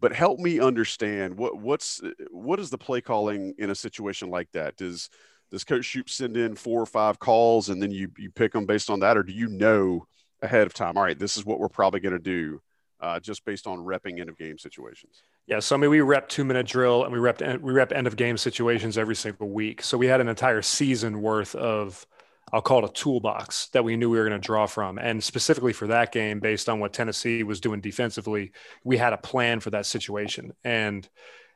But help me understand what what's what is the play calling in a situation like that? Does does Coach Shoop send in four or five calls and then you you pick them based on that, or do you know ahead of time? All right, this is what we're probably going to do, uh, just based on repping end of game situations. Yeah, so I mean, we rep two minute drill and we rep we rep end of game situations every single week. So we had an entire season worth of I'll call it a toolbox that we knew we were going to draw from. And specifically for that game, based on what Tennessee was doing defensively, we had a plan for that situation. And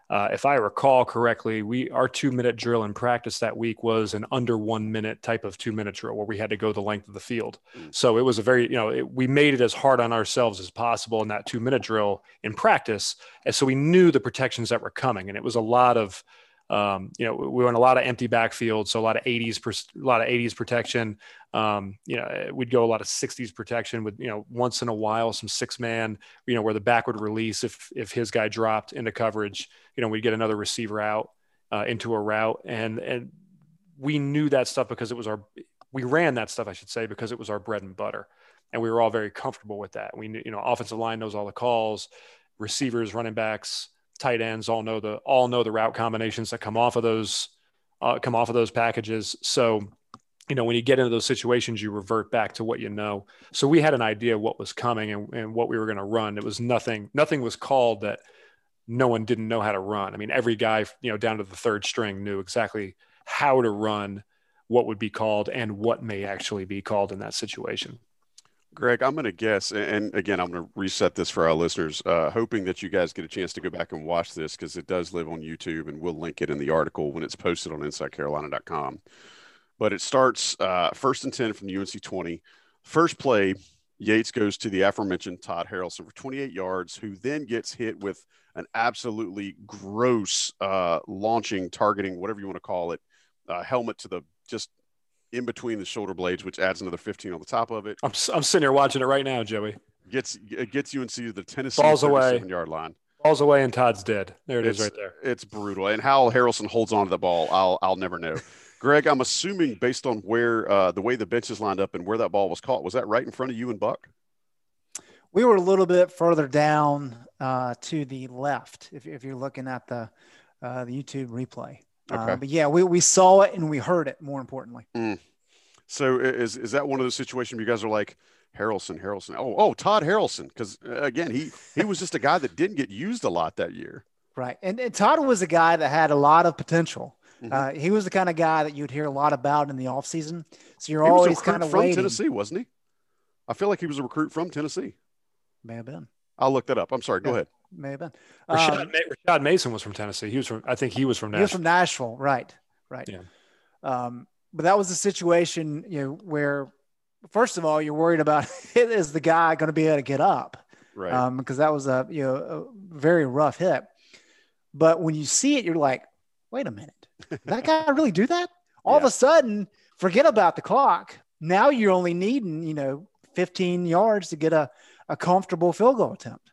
uh, if I recall correctly, we our two minute drill in practice that week was an under one minute type of two minute drill where we had to go the length of the field. Mm. So it was a very you know it, we made it as hard on ourselves as possible in that two minute drill in practice, and so we knew the protections that were coming, and it was a lot of um, you know, we went a lot of empty backfield, so a lot of 80s, a lot of 80s protection. Um, you know, we'd go a lot of 60s protection with you know once in a while some six man, you know, where the back would release if if his guy dropped into coverage. You know, we'd get another receiver out uh, into a route, and and we knew that stuff because it was our we ran that stuff, I should say, because it was our bread and butter, and we were all very comfortable with that. We knew, you know, offensive line knows all the calls, receivers, running backs tight ends all know the all know the route combinations that come off of those uh, come off of those packages. So, you know, when you get into those situations, you revert back to what you know. So we had an idea what was coming and, and what we were going to run. It was nothing. Nothing was called that no one didn't know how to run. I mean, every guy, you know, down to the third string knew exactly how to run, what would be called, and what may actually be called in that situation. Greg, I'm going to guess, and again, I'm going to reset this for our listeners, uh, hoping that you guys get a chance to go back and watch this because it does live on YouTube, and we'll link it in the article when it's posted on InsideCarolina.com. But it starts uh, first and 10 from UNC 20. First play, Yates goes to the aforementioned Todd Harrelson for 28 yards, who then gets hit with an absolutely gross uh, launching, targeting, whatever you want to call it, uh, helmet to the just in between the shoulder blades, which adds another 15 on the top of it. I'm, I'm sitting here watching it right now, Joey. Gets it gets UNC to the Tennessee Balls away. yard line. Balls away and Todd's dead. There it it's, is, right there. It's brutal. And how Harrelson holds on to the ball, I'll I'll never know. Greg, I'm assuming based on where uh, the way the benches lined up and where that ball was caught, was that right in front of you and Buck? We were a little bit further down uh, to the left. If, if you're looking at the uh, the YouTube replay, uh, okay. but yeah, we, we saw it and we heard it. More importantly. Mm. So is is that one of those situations where you guys are like Harrelson, Harrelson? Oh, oh, Todd Harrelson, because uh, again, he he was just a guy that didn't get used a lot that year. Right, and, and Todd was a guy that had a lot of potential. Mm-hmm. Uh, he was the kind of guy that you'd hear a lot about in the offseason. So you're he always kind of from waiting. Tennessee, wasn't he? I feel like he was a recruit from Tennessee. May have been. I'll look that up. I'm sorry. Go ahead. May have been. Rashad, um, Rashad, Mason was from Tennessee. He was from. I think he was from Nashville. He was from Nashville. Right. Right. Yeah. Um, but that was a situation, you know, where first of all, you're worried about [laughs] is the guy going to be able to get up? Right. Um, because that was a, you know, a very rough hit. But when you see it, you're like, wait a minute, that guy really do that? [laughs] All yeah. of a sudden, forget about the clock. Now you're only needing, you know, 15 yards to get a, a comfortable field goal attempt.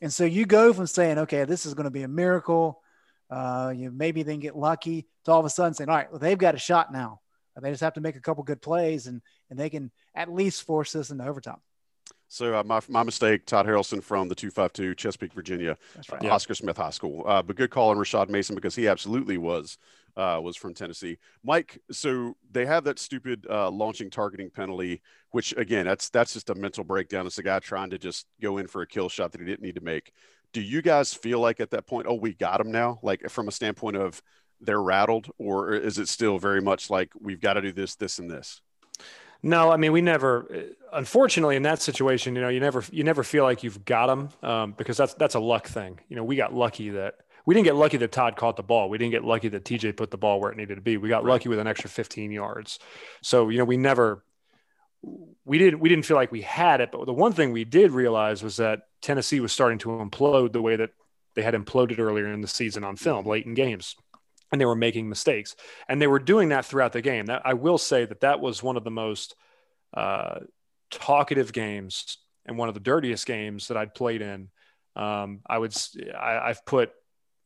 And so you go from saying, okay, this is going to be a miracle. Uh, you maybe then get lucky to all of a sudden saying, all right, well, they've got a shot now. They just have to make a couple good plays, and and they can at least force this into overtime. So uh, my, my mistake, Todd Harrelson from the 252 Chesapeake, Virginia, right. uh, Oscar Smith High School. Uh, but good call on Rashad Mason because he absolutely was uh, was from Tennessee. Mike, so they have that stupid uh, launching targeting penalty, which again, that's that's just a mental breakdown. It's a guy trying to just go in for a kill shot that he didn't need to make. Do you guys feel like at that point, oh, we got him now? Like from a standpoint of they're rattled, or is it still very much like we've got to do this, this, and this? No, I mean we never. Unfortunately, in that situation, you know, you never you never feel like you've got them um, because that's that's a luck thing. You know, we got lucky that we didn't get lucky that Todd caught the ball. We didn't get lucky that TJ put the ball where it needed to be. We got right. lucky with an extra 15 yards. So you know, we never we didn't we didn't feel like we had it. But the one thing we did realize was that Tennessee was starting to implode the way that They had imploded earlier in the season on film, late in games, and they were making mistakes. And they were doing that throughout the game. That, I will say that that was one of the most uh, talkative games and one of the dirtiest games that I'd played in. Um, I would, I, I've put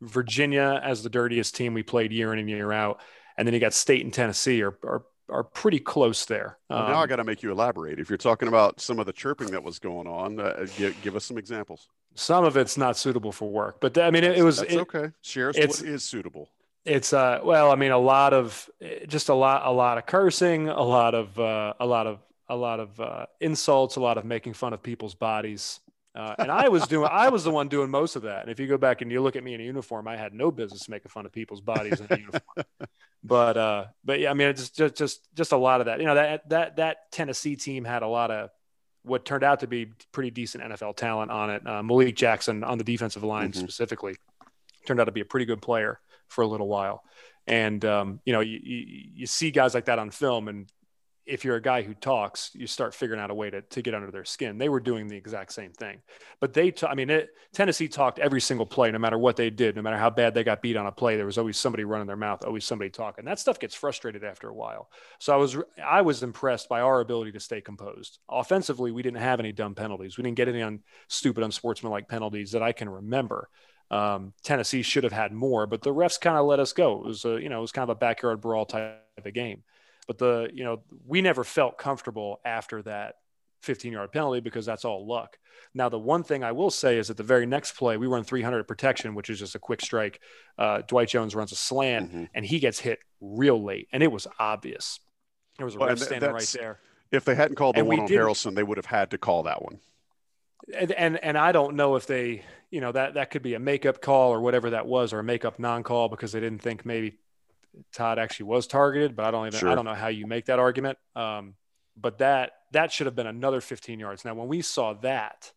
Virginia as the dirtiest team we played year in and year out. And then you got State and Tennessee are, are are pretty close there. Well, now I um, got to make you elaborate. If you're talking about some of the chirping that was going on, uh, give, give, us some examples. Some of it's not suitable for work, but I mean, it, it was That's it, okay. Share us what is suitable. It's uh, well, I mean, a lot of just a lot, a lot of cursing, a lot of, uh, a lot of, a lot of uh, insults, a lot of making fun of people's bodies. Uh, and I was doing, I was the one doing most of that. And if you go back and you look at me in a uniform, I had no business making fun of people's bodies in a uniform. [laughs] But, uh, but yeah, I mean, it's just, just, just a lot of that. You know, that that that Tennessee team had a lot of what turned out to be pretty decent NFL talent on it. Uh, Malik Jackson on the defensive line mm-hmm. specifically turned out to be a pretty good player for a little while. And um, you know, you, you, you see guys like that on film, and if you're a guy who talks, you start figuring out a way to, to get under their skin. They were doing the exact same thing, but they, t- I mean, it, Tennessee talked every single play, no matter what they did, no matter how bad they got beat on a play, there was always somebody running their mouth, always somebody talking. That stuff gets frustrated after a while. So I was, I was impressed by our ability to stay composed. Offensively, we didn't have any dumb penalties. We didn't get any on stupid, unsportsmanlike penalties that I can remember. Um, Tennessee should have had more, but the refs kind of let us go. It was a, you know, it was kind of a backyard brawl type of game. But the, you know, we never felt comfortable after that 15 yard penalty because that's all luck. Now, the one thing I will say is that the very next play, we run 300 protection, which is just a quick strike. Uh, Dwight Jones runs a slant mm-hmm. and he gets hit real late. And it was obvious. There was a well, ref standing right there. If they hadn't called the and one on Harrelson, they would have had to call that one. And, and, and I don't know if they, you know, that that could be a makeup call or whatever that was, or a makeup non-call because they didn't think maybe Todd actually was targeted, but I don't even sure. I don't know how you make that argument. Um, but that that should have been another 15 yards. Now, when we saw that,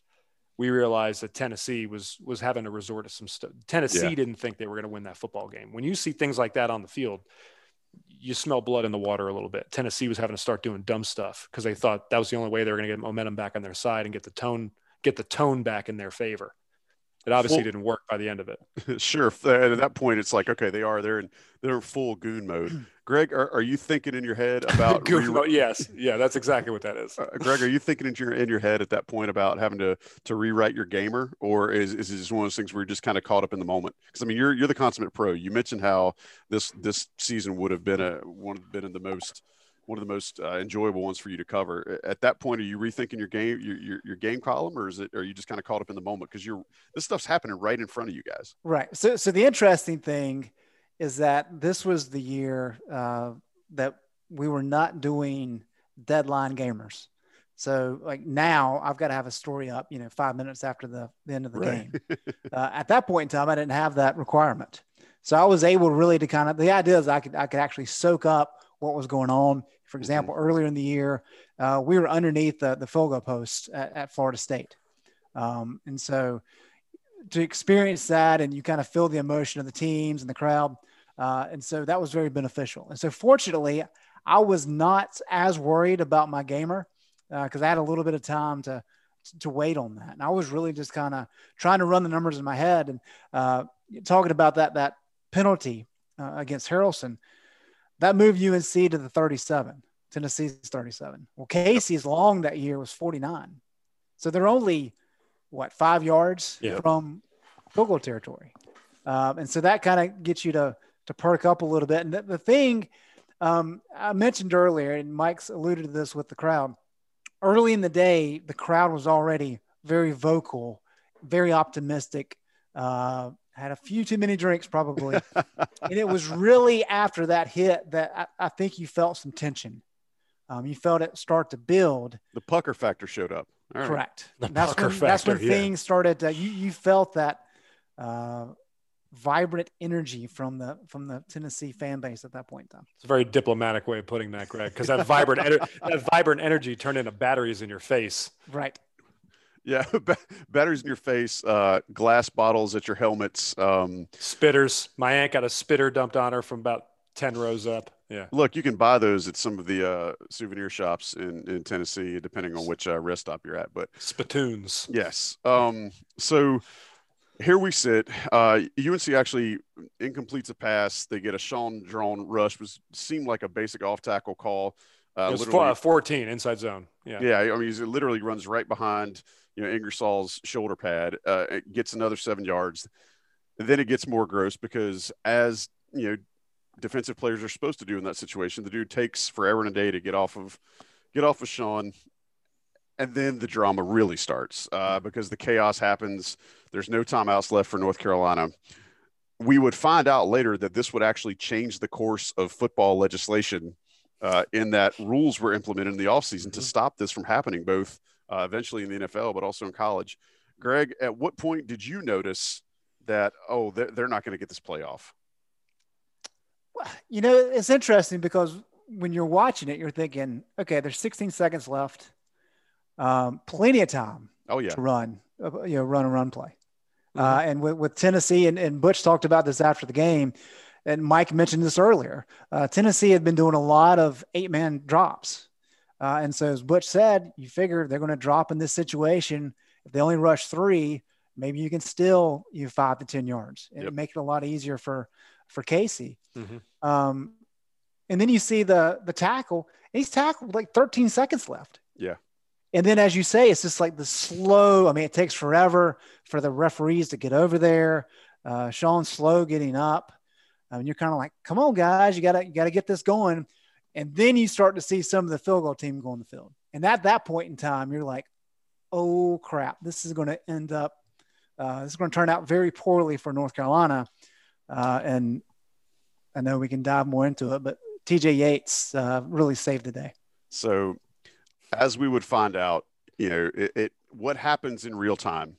we realized that Tennessee was was having to resort to some stuff. Tennessee yeah. didn't think they were going to win that football game. When you see things like that on the field, you smell blood in the water a little bit. Tennessee was having to start doing dumb stuff because they thought that was the only way they were going to get momentum back on their side and get the tone get the tone back in their favor. It obviously didn't work by the end of it. [laughs] sure. At that point, it's like, okay, they are they're in they're in full goon mode. [clears throat] Greg, are, are you thinking in your head about [laughs] goon re- mode? Yes, yeah, that's exactly what that is. Uh, Greg, are you thinking in your in your head at that point about having to to rewrite your gamer, or is is it just one of those things where you're just kind of caught up in the moment? Because I mean, you're you're the consummate pro. You mentioned how this this season would have been a one of been in the most one of the most uh, enjoyable ones for you to cover. At that point, are you rethinking your game, your, your, your game column, or is it, are you just kind of caught up in the moment? Because you're, this stuff's happening right in front of you guys. Right. So, so the interesting thing is that this was the year uh, that we were not doing deadline gamers. So like now I've got to have a story up, you know, five minutes after the, the end of the right. game. uh, at that point in time, I didn't have that requirement. So I was able really to kind of, the idea is I could, I could actually soak up what was going on for example, mm-hmm. earlier in the year, uh, we were underneath the, the goal post at, at Florida State. Um, and so to experience that and you kind of feel the emotion of the teams and the crowd. Uh, and so that was very beneficial. And so fortunately, I was not as worried about my gamer because uh, I had a little bit of time to to wait on that. And I was really just kind of trying to run the numbers in my head and uh, talking about that that penalty uh, against Harrelson that moved UNC to the 37. Tennessee's 37. Well, Casey's long that year was 49. So they're only what five yards yeah. from field goal territory, um, and so that kind of gets you to to perk up a little bit. And the, the thing um, I mentioned earlier, and Mike's alluded to this with the crowd. Early in the day, the crowd was already very vocal, very optimistic. Uh, had a few too many drinks probably and it was really after that hit that I, I think you felt some tension um, you felt it start to build the pucker factor showed up correct that's when, factor, that's when yeah. things started to, you, you felt that uh, vibrant energy from the from the Tennessee fan base at that point in time. It's a very diplomatic way of putting that, Greg, because that vibrant [laughs] ener- that vibrant energy turned into batteries in your face. Right. Yeah, [laughs] batteries in your face, uh, glass bottles at your helmets, um, spitters. My aunt got a spitter dumped on her from about ten rows up. Yeah. Look, you can buy those at some of the uh, souvenir shops in, in Tennessee, depending on which uh, rest stop you're at. But spittoons. Yes. Um, so here we sit. Uh, UNC actually incompletes a pass. They get a Shaun Draughn rush, which seemed like a basic off tackle call. Uh, it was 14 inside zone. Yeah. Yeah. I mean, he literally runs right behind, you know, Ingersoll's shoulder pad, uh, gets another seven yards. Then it gets more gross because as, you know, defensive players are supposed to do in that situation, the dude takes forever and a day to get off of, get off of Shaun. And then the drama really starts uh, because the chaos happens. There's no timeouts left for North Carolina. We would find out later that this would actually change the course of football legislation uh, in that rules were implemented in the offseason mm-hmm. to stop this from happening, both uh, eventually in the NFL, but also in college. Greg, at what point did you notice that, oh, they're, they're not going to get this playoff? Well, you know, it's interesting because when you're watching it, you're thinking, okay, there's 16 seconds left, um, plenty of time. Oh yeah, to run, uh, you know, run and run play. Mm-hmm. Uh, and with, with Tennessee, and, and Butch talked about this after the game and Mike mentioned this earlier. Uh, Tennessee had been doing a lot of eight man drops. Uh, and so, as Butch said, you figure they're going to drop in this situation. If they only rush three, maybe you can still you five to 10 yards and yep. make it a lot easier for, for Casey. Mm-hmm. Um, and then you see the, the tackle, he's tackled like 13 seconds left. Yeah. And then, as you say, it's just like the slow. I mean, it takes forever for the referees to get over there. Uh, Shaun Slow getting up. I mean, you're kind of like, come on, guys, you gotta you gotta get this going. And then you start to see some of the field goal team go on the field. And at that point in time, you're like, oh crap, this is going to end up, uh, this is going to turn out very poorly for North Carolina. Uh, and I know we can dive more into it, but TJ Yates uh, really saved the day. So, as we would find out, you know, it, it what happens in real time.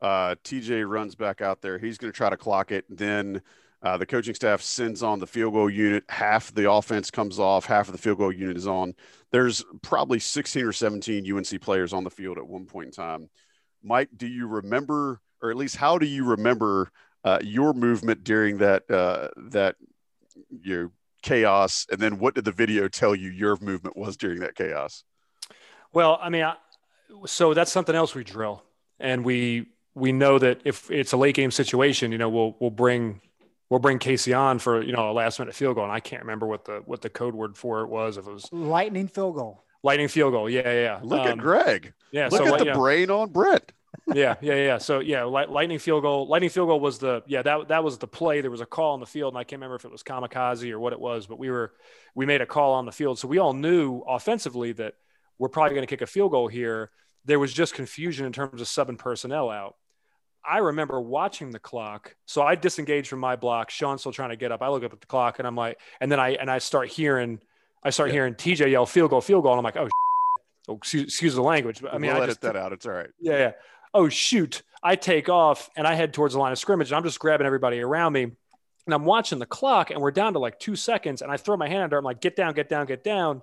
Uh, TJ runs back out there. He's going to try to clock it. Then uh, the coaching staff sends on the field goal unit. Half the offense comes off, half of the field goal unit is on. There's probably 16 or 17 UNC players on the field at one point in time. Mike, do you remember, or at least how do you remember uh, your movement during that uh, that you know, chaos? And then what did the video tell you your movement was during that chaos? Well, I mean, I, so that's something else we drill, and we we know that if it's a late game situation, you know, we'll we'll bring we'll bring Casey on for you know a last minute field goal, and I can't remember what the what the code word for it was. If it was lightning field goal. Lightning field goal. Yeah, yeah. Look um, at Greg. Yeah. Look so, at the yeah. brain on Brett. [laughs] yeah, yeah, yeah. So yeah, light, lightning field goal. Lightning field goal was the yeah that that was the play. There was a call on the field, and I can't remember if it was kamikaze or what it was, but we were we made a call on the field, so we all knew offensively that we're probably going to kick a field goal here. There was just confusion in terms of subbing personnel out. I remember watching the clock. So I disengage from my block. Shaun's still trying to get up. I look up at the clock and I'm like, and then I and I start hearing, I start yeah. hearing TJ yell field goal, field goal. And I'm like, oh, oh excuse, excuse, the language. But I mean, we'll I edit that out. It's all right. Yeah, yeah. Oh shoot! I take off and I head towards the line of scrimmage. And I'm just grabbing everybody around me, and I'm watching the clock, and we're down to like two seconds. And I throw my hand under. I'm like, get down, get down, get down.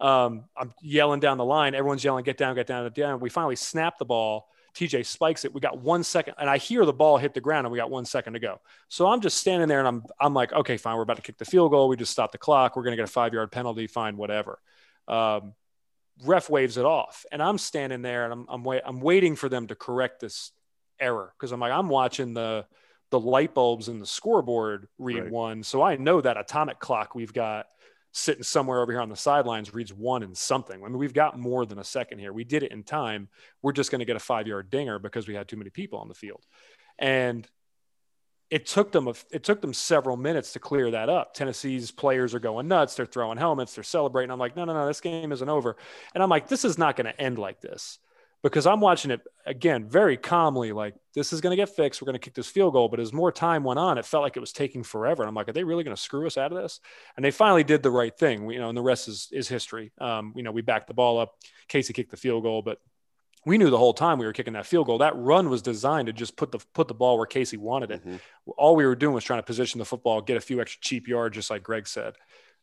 Um, I'm yelling down the line. Everyone's yelling, get down, get down, get down. We finally snap the ball TJ spikes it. We got one second, and I hear the ball hit the ground, and we got one second to go. So I'm just standing there, and I'm I'm like, okay, fine, we're about to kick the field goal. We just stopped the clock. We're going to get a five yard penalty. Fine, whatever. Um, ref waves it off, and I'm standing there, and I'm I'm, wait, I'm waiting for them to correct this error because I'm like I'm watching the the light bulbs in the scoreboard read right. one, so I know that atomic clock we've got sitting somewhere over here on the sidelines reads one and something. I mean, we've got more than a second here. We did it in time. We're just going to get a five yard dinger because we had too many people on the field. And it took them a, it took them several minutes to clear that up. Tennessee's players are going nuts. They're throwing helmets. They're celebrating. I'm like, no, no, no, this game isn't over. And I'm like, this is not going to end like this because I'm watching it again very calmly, like this is going to get fixed. We're going to kick this field goal. But as more time went on, it felt like it was taking forever. And I'm like, are they really going to screw us out of this? And they finally did the right thing. We, you know, and the rest is is history. Um, you know, we backed the ball up. Casey kicked the field goal, but we knew the whole time we were kicking that field goal. That run was designed to just put the put the ball where Casey wanted it. Mm-hmm. All we were doing was trying to position the football, get a few extra cheap yards, just like Greg said.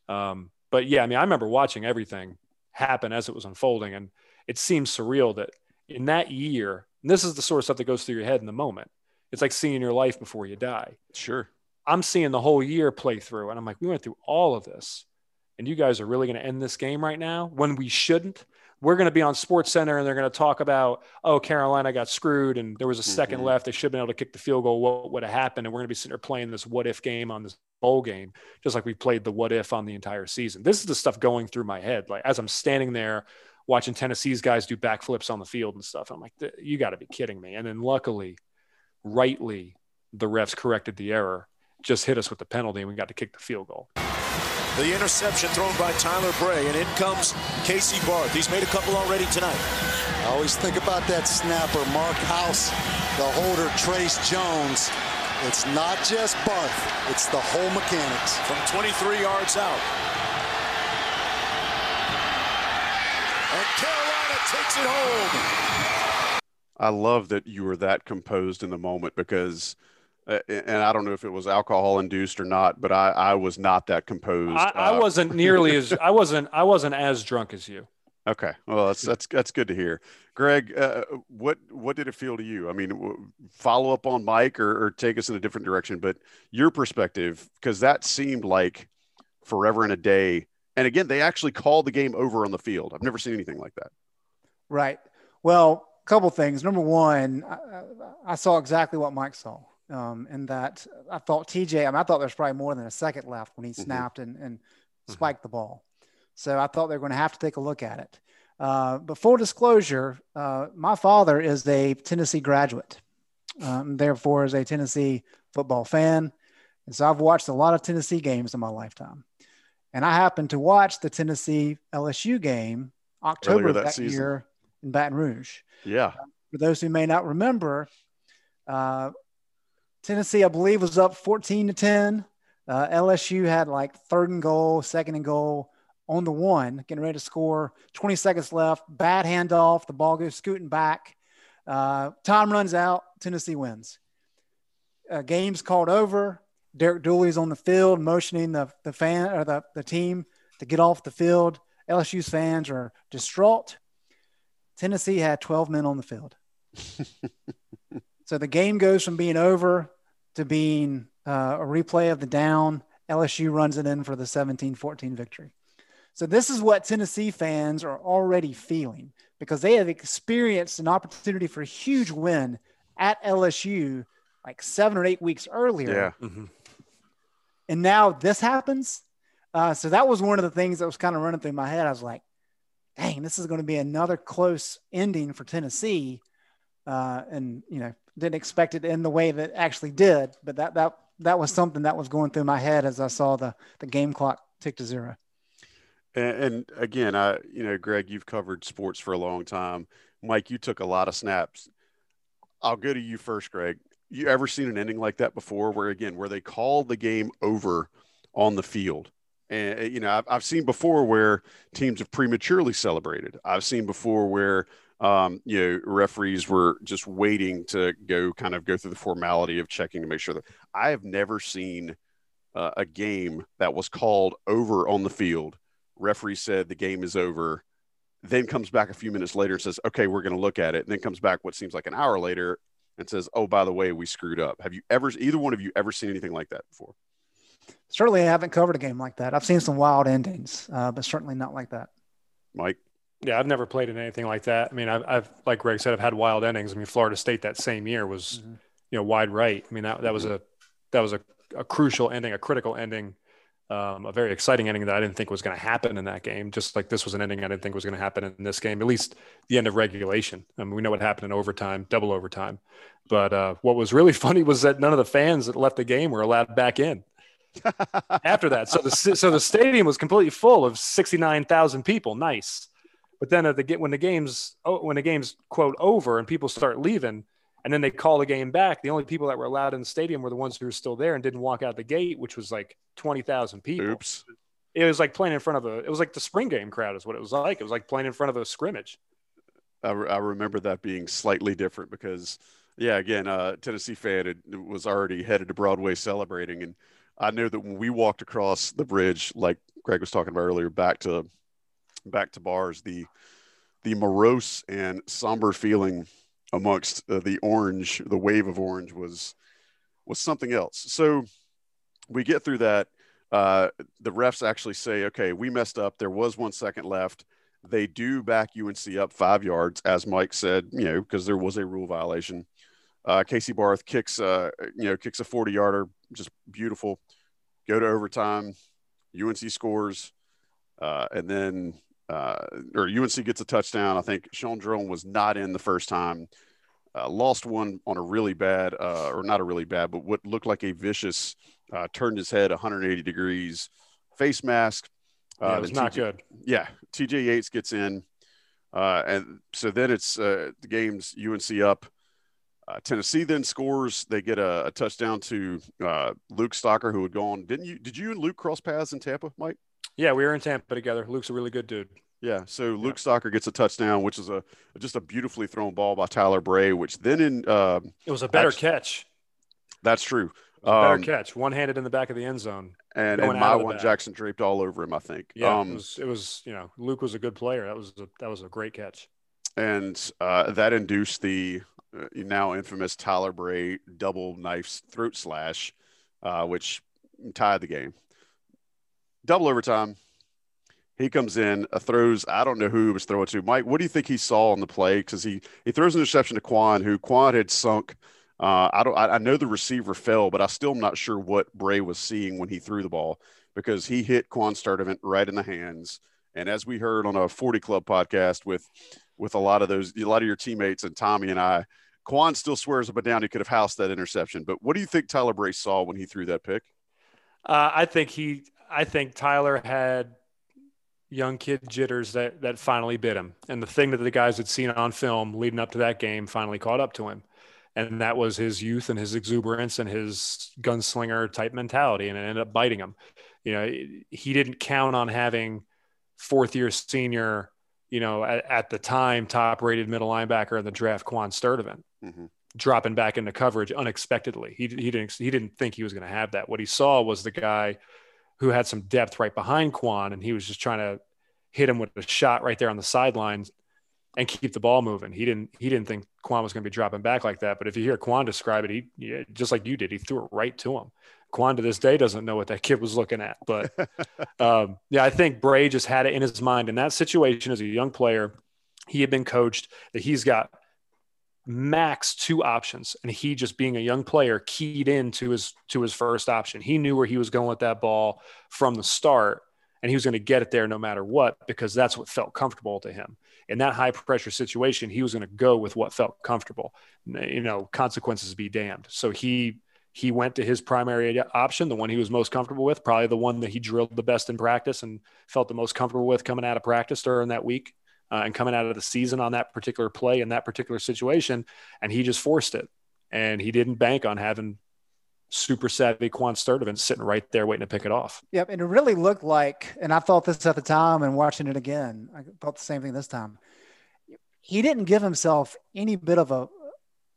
Um, but yeah, I mean, I remember watching everything happen as it was unfolding, and it seems surreal that in that year, and this is the sort of stuff that goes through your head in the moment. It's like seeing your life before you die. Sure. I'm seeing the whole year play through, and I'm like, we went through all of this, and you guys are really going to end this game right now when we shouldn't. we're going to be on Sports Center and they're going to talk about, oh, Carolina got screwed and there was a 2nd Mhm. left. They should have been able to kick the field goal. What would have happened? And we're going to be sitting there playing this what if game on this bowl game, just like we played the what if on the entire season. This is the stuff going through my head. Like as I'm standing there watching Tennessee's guys do backflips on the field and stuff. I'm like, you got to be kidding me. And then luckily, rightly, the refs corrected the error, just hit us with the penalty, and we got to kick the field goal. The interception thrown by Tyler Bray, and in comes Casey Barth. He's made a couple already tonight. I always think about that snapper, Mark House, the holder, Trace Jones. It's not just Barth, it's the whole mechanics. From 23 yards out. And Carolina takes it home. I love that you were that composed in the moment because, uh, and I don't know if it was alcohol induced or not, but I, I was not that composed. I, I Uh, wasn't nearly as I wasn't I wasn't as drunk as you. Okay, well that's that's that's good to hear. Greg, uh, what what did it feel to you? I mean, w- follow up on Mike or, or take us in a different direction, but your perspective because that seemed like forever and a day. And again, they actually called the game over on the field. I've never seen anything like that. Right. Well, a couple things. Number one, I, I- saw exactly what Mike saw. Um, and that I thought TJ, I, mean, I thought there was probably more than a second left when he Mhm. snapped and, and spiked the ball. So I thought they were going to have to take a look at it. Uh, but full disclosure, uh, my father is a Tennessee graduate, um, therefore is a Tennessee football fan. And so I've watched a lot of Tennessee games in my lifetime. And I happened to watch the Tennessee LSU game October Earlier that that, year in Baton Rouge. Yeah, For those who may not remember, uh, Tennessee, I believe, was up 14 to 10. Uh, LSU had like third and goal, second and goal on the one, getting ready to score. 20 seconds left. Bad handoff. The ball goes scooting back. Uh, time runs out. Tennessee wins. Uh, game's called over. Derek Dooley's on the field, motioning the, the fan or the, the team to get off the field. LSU's fans are distraught. Tennessee had 12 men on the field. so the game goes from being over to being uh, a replay of the down. LSU runs it in for the 17 14 victory. So this is what Tennessee fans are already feeling because they have experienced an opportunity for a huge win at LSU like seven or eight weeks earlier. yeah. And now this happens. Uh, so that was one of the things that was kind of running through my head. I was like, dang, this is going to be another close ending for Tennessee. Uh, and, you know, didn't expect it end the way that it actually did. But that, that, that was something that was going through my head as I saw the, the game clock tick to zero. And, and again, I, you know, Greg, you've covered sports for a long time. Mike, you took a lot of snaps. I'll go to you first, Greg. You ever seen an ending like that before, where again, where they called the game over on the field? And uh, you know, I've, I've seen before where teams have prematurely celebrated. I've seen before where um, you know referees were just waiting to go kind of go through the formality of checking to make sure that I have never seen uh, a game that was called over on the field referee said the game is over then comes back a few minutes later and says okay we're going to look at it and then comes back what seems like an hour later and says oh by the way we screwed up have you ever either one of you ever seen anything like that before Certainly, I haven't covered a game like that. I've seen some wild endings, uh, but certainly not like that. mike Yeah, I've never played in anything like that. I mean, I've, I've like Greg said, I've had wild endings. I mean, Florida State that same year was, Mhm. you know, wide right. I mean, that, that was a that was a, a crucial ending, a critical ending, um, a very exciting ending that I didn't think was going to happen in that game. Just like this was an ending I didn't think was going to happen in this game. At least the end of regulation. I mean, we know what happened in overtime, double overtime. But uh, what was really [laughs] funny was that none of the fans that left the game were allowed back in after that. So the so the stadium was completely full of sixty nine thousand people. Nice, but then at the get when the game's oh, when the game's quote over and people start leaving, and then they call the game back. The only people that were allowed in the stadium were the ones who were still there and didn't walk out the gate, which was like twenty thousand people. oops It was like playing in front of a. It was like the spring game crowd is what it was like. It was like playing in front of a scrimmage. I, re- I remember that being slightly different because, yeah, again, uh, Tennessee fan had, was already headed to Broadway celebrating, and I know that when we walked across the bridge, like Greg was talking about earlier, back to back to bars, the the morose and somber feeling amongst uh, the orange, the wave of orange was was something else. So we get through that. Uh, the refs actually say, "Okay, we messed up. There was one second left." They do back UNC up five yards, as Mike said, you know, because there was a rule violation. Uh, Casey Barth kicks, uh, you know, kicks a 40 yarder, just beautiful. Go to overtime. UNC scores. Uh, and then, uh, or UNC gets a touchdown. I think Shaun Draughn was not in the first time. Uh, lost one on a really bad, uh, or not a really bad, but what looked like a vicious, turned his head 180 degrees, face mask. Yeah, it was not TJ, good. Yeah, TJ Yates gets in, and so then it's the game's UNC up. Uh, Tennessee then scores. They get a, a touchdown to uh, Luke Stocker, who had gone. Didn't you? Did you and Luke cross paths in Tampa, Mike? Yeah, we were in Tampa together. Luke's a really good dude. Yeah. So Luke yeah. Stocker gets a touchdown, which is a just a beautifully thrown ball by Tyler Bray. Which then in uh, it was a better actually, catch. That's true. better um, catch, one handed in the back of the end zone, and, and Mywan Jackson draped all over him. I think. Yeah, um, it was. It was. You know, Luke was a good player. That was a, that was a great catch. And uh, that induced the now infamous Tyler Bray double knife throat slash, uh, which tied the game. Double overtime. He comes in, uh, throws. I don't know who he was throwing to. Mike, what do you think he saw on the play? Because he he throws an interception to Quan, who Quan had sunk. Uh, I don't. I, I know the receiver fell, but I still am not sure what Bray was seeing when he threw the ball because he hit Quan Sturdivant right in the hands. And as we heard on a 40 Club podcast with with a lot of those, a lot of your teammates and Tommy and I, Quan still swears up and down he could have housed that interception. But what do you think Tyler Bray saw when he threw that pick? Uh, I think he, I think Tyler had young kid jitters that that finally bit him, and the thing that the guys had seen on film leading up to that game finally caught up to him, and that was his youth and his exuberance and his gunslinger type mentality, and it ended up biting him. You know, he didn't count on having fourth year senior you know, at, at the time, top rated middle linebacker in the draft, Quan Sturdivant, mm-hmm. dropping back into coverage unexpectedly. He, he didn't he didn't think he was going to have that. What he saw was the guy who had some depth right behind Quan, and he was just trying to hit him with a shot right there on the sidelines and keep the ball moving. He didn't he didn't think Quan was going to be dropping back like that. But if you hear Quan describe it, he yeah, just like you did, he threw it right to him. Quan to this day doesn't know what that kid was looking at. But [laughs] um, yeah, I think Bray just had it in his mind in that situation as a young player. He had been coached that he's got max two options, and he just being a young player keyed into his to his first option. He knew where he was going with that ball from the start, and he was going to get it there no matter what because that's what felt comfortable to him. In that high pressure situation, he was going to go with what felt comfortable. You know, consequences be damned. So he he went to his primary option, the one he was most comfortable with, probably the one that he drilled the best in practice and felt the most comfortable with coming out of practice during that week uh, and coming out of the season on that particular play in that particular situation. And he just forced it. And he didn't bank on having super savvy Quan Sturdivant sitting right there waiting to pick it off. Yep. And it really looked like, and I thought this at the time and watching it again, I thought the same thing this time. He didn't give himself any bit of a,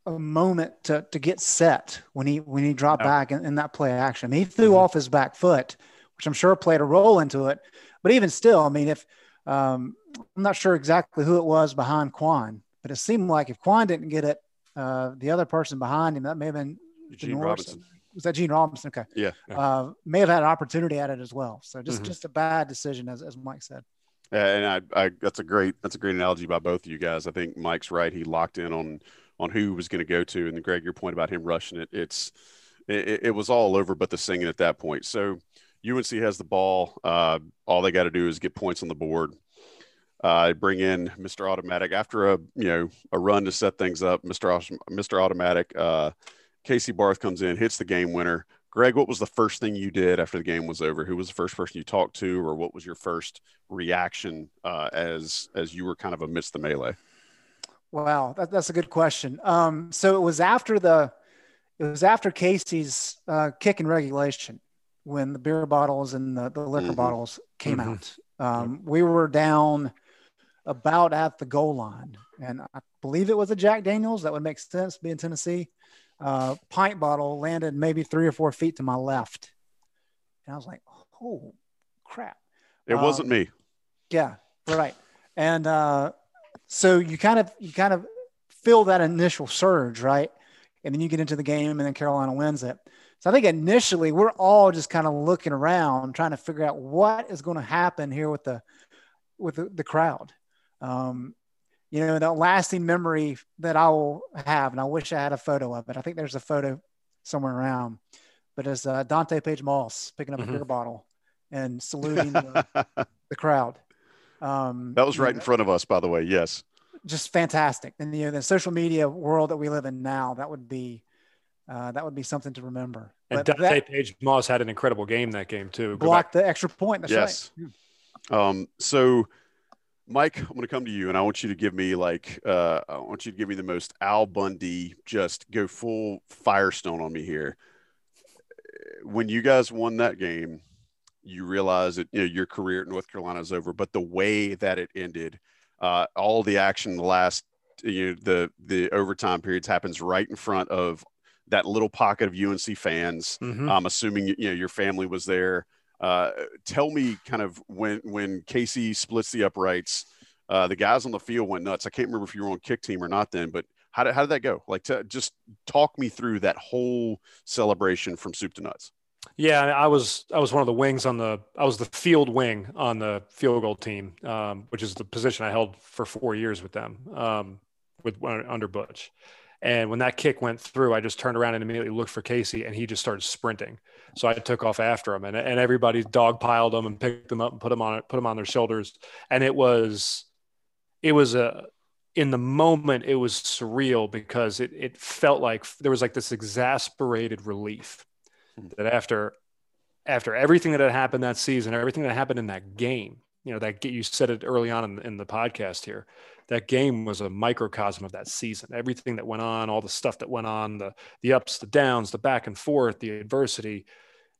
a moment to, to get set when he when he dropped no. back in, in, that play action. He threw mm-hmm. off his back foot, which I'm sure played a role into it. But even still, I mean, if um, I'm not sure exactly who it was behind Quan, but it seemed like if Quan didn't get it, uh, the other person behind him that may have been Gene Robinson. Was that Gene Robinson? Okay. Yeah. Uh, may have had an opportunity at it as well. So just mm-hmm. just a bad decision, as, as Mike said. Yeah, and I, I that's a great that's a great analogy by both of you guys. I think Mike's right. He locked in on on who was going to go to. And Greg, your point about him rushing it, it's it, it, was all over but the singing at that point. So UNC has the ball. Uh, all they got to do is get points on the board. Uh, bring in Mr. Automatic after a you know a run to set things up. Mr. Mr. Automatic, uh, Casey Barth comes in, hits the game winner. Greg, what was the first thing you did after the game was over? Who was the first person you talked to, or what was your first reaction uh, as as you were kind of amidst the melee? Wow, that, that's a good question. Um, so it was after the, it was after Casey's uh, kick in regulation when the beer bottles and the, the liquor mm-hmm. bottles came mm-hmm. out. Um, we were down about at the goal line, and I believe it was a Jack Daniels. That would make sense, being Tennessee. Uh, pint bottle landed maybe three or four feet to my left, and I was like, "Oh, crap!" It um, wasn't me. Yeah, right. And uh, so you kind of you kind of feel that initial surge, right? And then you get into the game, and then Carolina wins it. So I think initially we're all just kind of looking around, trying to figure out what is going to happen here with the with the, the crowd. Um, you know, the lasting memory that I will have, and I wish I had a photo of it. I think there's a photo somewhere around, but it's uh, Donte Paige-Moss picking up mm-hmm. a beer bottle and saluting the, [laughs] the, crowd. Um, that was right in front of us, by the way. Yes. Just fantastic. And you know, the social media world that we live in now, that would be uh, that would be something to remember. And but Donte that, Paige-Moss had an incredible game that game too. blocked the extra point. That's yes. right. Um, so Mike, I'm going to come to you, and I want you to give me like uh, I want you to give me the most Al Bundy, just go full Firestone on me here. When you guys won that game, you realize that you know your career at North Carolina is over, but the way that it ended, uh, all the action, in the last, you know, the the overtime periods happens right in front of that little pocket of UNC fans. Mm-hmm. I'm assuming you know your family was there. Uh, tell me kind of when when Casey splits the uprights, uh, the guys on the field went nuts. I can't remember if you were on kick team or not then, but how did, how did that go? Like, to, just talk me through that whole celebration from soup to nuts. Yeah, I was I was one of the wings on the I was the field wing on the field goal team, um, which is the position I held for four years with them, um, with under Butch. And when that kick went through, I just turned around and immediately looked for Casey, and he just started sprinting. So I took off after him, and, and everybody dog piled them and picked them up and put them on put them on their shoulders. And it was, it was a, in the moment, it was surreal because it it felt like there was like this exasperated relief hmm. that after after everything that had happened that season, everything that happened in that game, you know, that you said it early on in, in the podcast here that game was a microcosm of that season. Everything that went on, all the stuff that went on, the the ups, the downs, the back and forth, the adversity,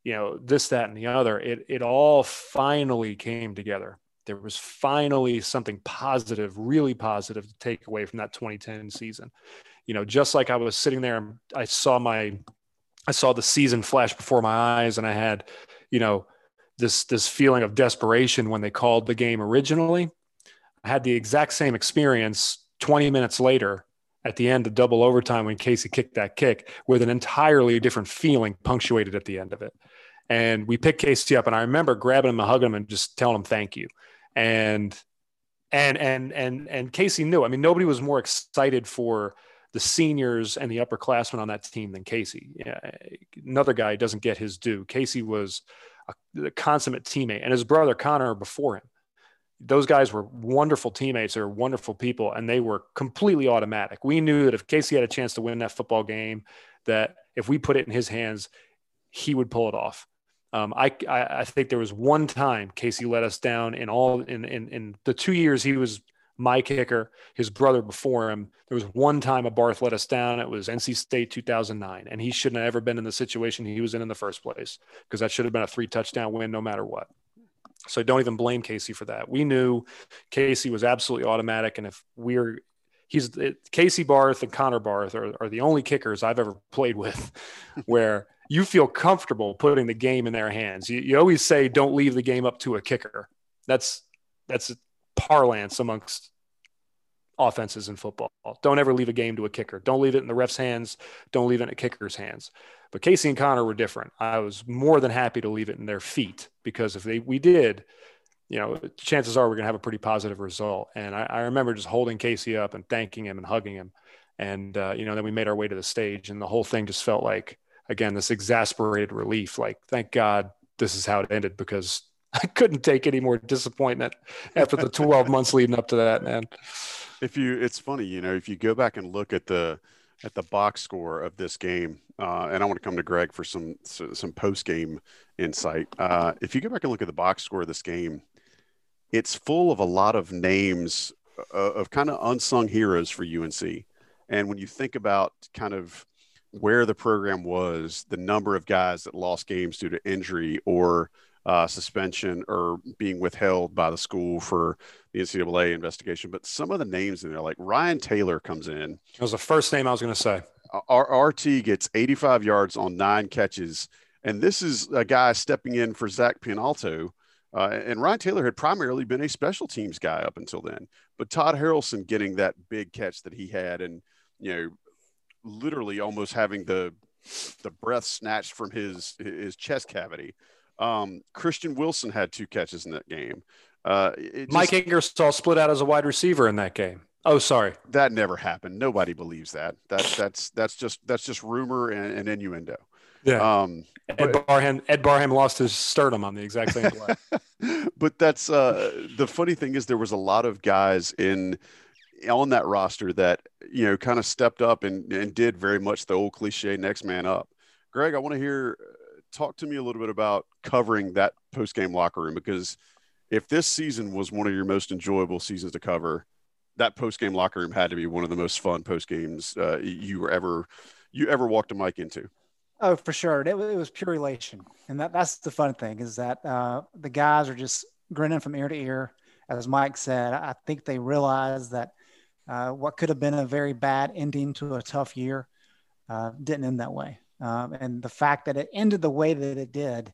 you know, this, that, and the other. It it all finally came together. There was finally something positive, really positive to take away from that 2010 season. You know, just like I was sitting there, I saw my, I saw the season flash before my eyes, and I had, you know, this this feeling of desperation when they called the game originally I had the exact same experience 20 minutes later at the end of double overtime when Casey kicked that kick with an entirely different feeling punctuated at the end of it. And we picked Casey up and I remember grabbing him and hugging him and just telling him thank you. And and and and and Casey knew. I mean, nobody was more excited for the seniors and the upperclassmen on that team than Casey. Yeah, another guy doesn't get his due. Casey was a consummate teammate, and his brother Connor before him. Those guys were wonderful teammates. Or wonderful people and they were completely automatic. We knew that if casey had a chance to win that football game that if we put it in his hands he would pull it off. Um, I, I, I think there was one time casey let us down in all in, in in the two years he was my kicker his brother before him there was one time a barth let us down it was nc state 2009 and he shouldn't have ever been in the situation he was in in the first place because that should have been a three touchdown win no matter what so don't even blame Casey for that. We knew Casey was absolutely automatic. And if we're, he's Casey Barth and Connor Barth are, are the only kickers I've ever played with [laughs] where you feel comfortable putting the game in their hands. You, you always say, don't leave the game up to a kicker. That's, that's parlance amongst offenses in football. Don't ever leave a game to a kicker. Don't leave it in the ref's hands. Don't leave it in a kicker's hands. But Casey and Connor were different. I was more than happy to leave it in their feet because if they we did, you know, chances are we're going to have a pretty positive result. And I, I, remember just holding Casey up and thanking him and hugging him. And uh, you know, then we made our way to the stage, and the whole thing just felt like again this exasperated relief. Like, thank God this is how it ended because [laughs] I couldn't take any more disappointment after the 12 months leading up to that, man. If you, it's funny, you know, if you go back and look at the at the box score of this game, uh, and I want to come to Greg for some some post game insight. Uh, if you go back and look at the box score of this game, it's full of a lot of names uh, of kind of unsung heroes for UNC. And when you think about kind of where the program was, the number of guys that lost games due to injury or uh, suspension or being withheld by the school for the NCAA investigation. But some of the names in there, like Ryan Taylor, comes in. That was the first name I was going to say. Our RT gets 85 yards on nine catches. And this is a guy stepping in for Zach Pianalto. Uh, and Ryan Taylor had primarily been a special teams guy up until then. But Todd Harrelson getting that big catch that he had and, you know, literally almost having the the breath snatched from his his chest cavity um, Christian Wilson had two catches in that game. Uh, Mike just, Ingersoll split out as a wide receiver in that game. Oh, sorry. That never happened. Nobody believes that. That that's that's just that's just rumor and, and innuendo. Yeah. Um, Ed but, Barham Ed Barham lost his sternum on the exact same play. [laughs] but that's uh, the funny thing is there was a lot of guys in on that roster that you know kind of stepped up and, and did very much the old cliche next man up. Greg, I want to hear talk to me a little bit about covering that post game locker room because if this season was one of your most enjoyable seasons to cover, that post game locker room had to be one of the most fun post games uh, you were ever you ever walked a mic into. Oh, for sure. It, it was pure elation, and that that's the fun thing is that uh, the guys are just grinning from ear to ear. As Mike said, I think they realize that uh, what could have been a very bad ending to a tough year uh, didn't end that way, um, and the fact that it ended the way that it did.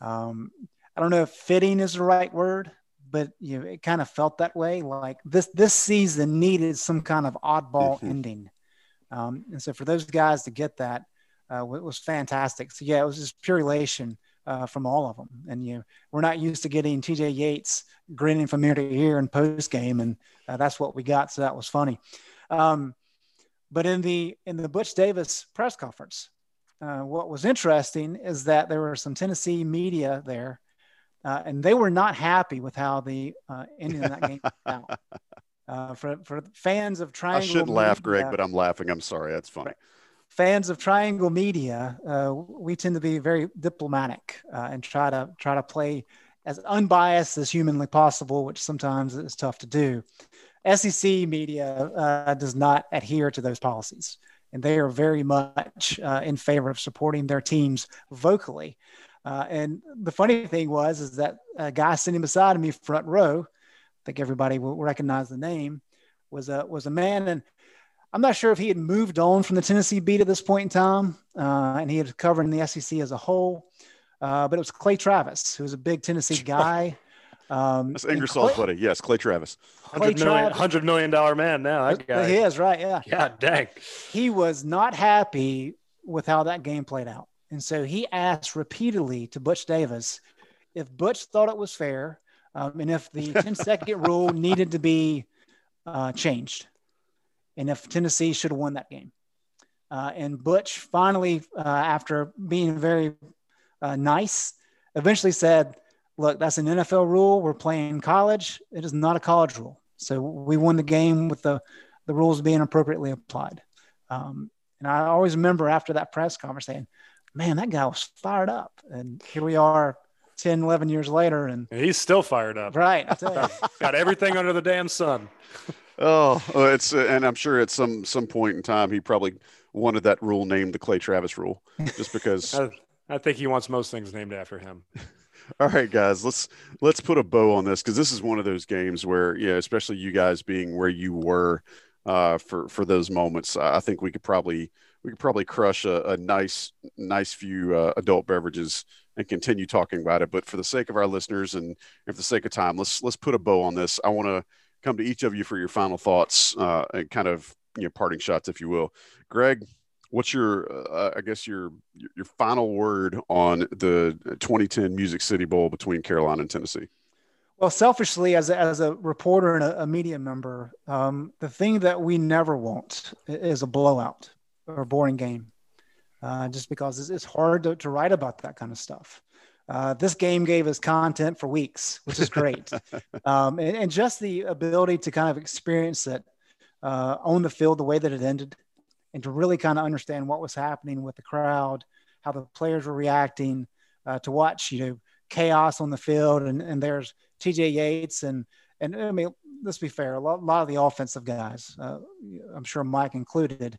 Um, I don't know if fitting is the right word, but you know, it kind of felt that way. Like this this season needed some kind of oddball mm-hmm. ending, um, and so for those guys to get that uh, was fantastic. So yeah, it was just pure elation uh, from all of them. And you, know, we're not used to getting T.J. Yates grinning from ear to ear in post game, and uh, that's what we got. So that was funny. Um, but in the in the Butch Davis press conference, uh, what was interesting is that there were some Tennessee media there uh, and they were not happy with how the uh, ending of that game out. [laughs] Uh, for for fans of Triangle, I shouldn't media, laugh, Greg, but I'm laughing. I'm sorry. That's funny. Fans of Triangle Media, uh, we tend to be very diplomatic uh, and try to try to play as unbiased as humanly possible, which sometimes is tough to do. SEC media uh, does not adhere to those policies, and they are very much in favor of supporting their teams vocally. Uh, and the funny thing was, is that a guy sitting beside me, front row, I think everybody will recognize the name, was a was a man, and I'm not sure if he had moved on from the Tennessee beat at this point in time, uh, and he had covered in the SEC as a whole. Uh, but it was Clay Travis, who was a big Tennessee [laughs] guy. Um, That's Ingersoll's buddy. Yes, Clay Travis. Clay $100 million, $100 million man now. That guy. He is, right. Yeah. God dang. He was not happy with how that game played out. And so he asked repeatedly to Butch Davis if Butch thought it was fair um, and if the [laughs] 10 second rule needed to be uh, changed and if Tennessee should have won that game. Uh, and Butch finally, uh, after being very uh, nice, eventually said, Look, that's an NFL rule. We're playing college. It is not a college rule. So we won the game with the, the rules being appropriately applied. Um, and I always remember after that press conference saying, man, that guy was fired up. And here we are 10, 11 years later. And he's still fired up. Right. [laughs] Got everything under the damn sun. Oh, it's, uh, and I'm sure at some, some point in time, he probably wanted that rule named the Clay Travis rule just because. [laughs] I, I think he wants most things named after him. [laughs] All right, guys, let's let's put a bow on this because this is one of those games where, yeah, especially you guys being where you were uh, for for those moments, I think we could probably we could probably crush a, a nice nice few uh, adult beverages and continue talking about it. But for the sake of our listeners and, and for the sake of time, let's let's put a bow on this. I want to come to each of you for your final thoughts uh, and kind of you know parting shots, if you will. Greg, what's your uh, I guess your your final word on the 2010 Music City Bowl between Carolina and Tennessee? Well, selfishly, as a, as a reporter and a, a media member, um, the thing that we never want is a blowout or a boring game, uh, just because it's, it's hard to, to, write about that kind of stuff. Uh, this game gave us content for weeks, which is great, [laughs] um, and, and, just the ability to kind of experience it uh, on the field the way that it ended, and to really kind of understand what was happening with the crowd, how the players were reacting, uh, to watch you know chaos on the field, and, and there's T.J. Yates and and I mean, let's be fair, a lot, a lot of the offensive guys, uh, I'm sure Mike included,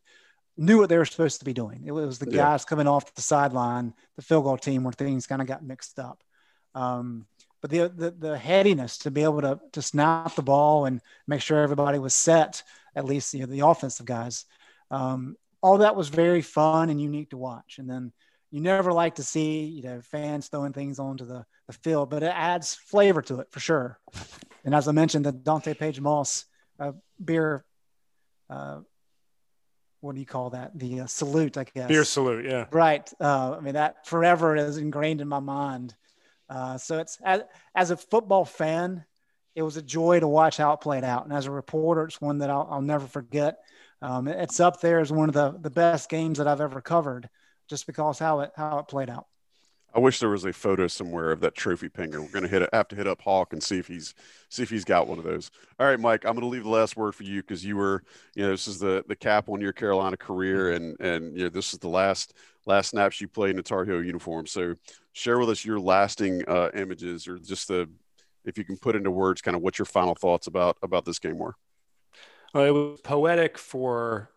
knew what they were supposed to be doing. It was the yeah. guys coming off the sideline, the field goal team, where things kind of got mixed up. Um, but the, the, the headiness to be able to to snap the ball and make sure everybody was set, at least you know, the offensive guys, um, all that was very fun and unique to watch. And then you never like to see you know fans throwing things onto the, the field, but it adds flavor to it for sure. And as I mentioned, the Donte Paige-Moss uh, beer uh, what do you call that? The uh, salute, I guess. Beer salute, yeah. Right. Uh, I mean, that forever is ingrained in my mind. Uh, so it's as, as a football fan, it was a joy to watch how it played out. And as a reporter, it's one that I'll, I'll never forget. Um, it's up there as one of the, the best games that I've ever covered, just because how it how it played out. I wish there was a photo somewhere of that trophy pinger. We're gonna hit have to hit up Hawk and see if he's see if he's got one of those. All right, Mike, I'm gonna leave the last word for you because you were, you know, this is the the cap on your Carolina career, and and you know this is the last last snaps you played in a Tar Heel uniform. So share with us your lasting uh, images, or just the if you can put into words, kind of what your final thoughts about about this game were. Well, it was poetic for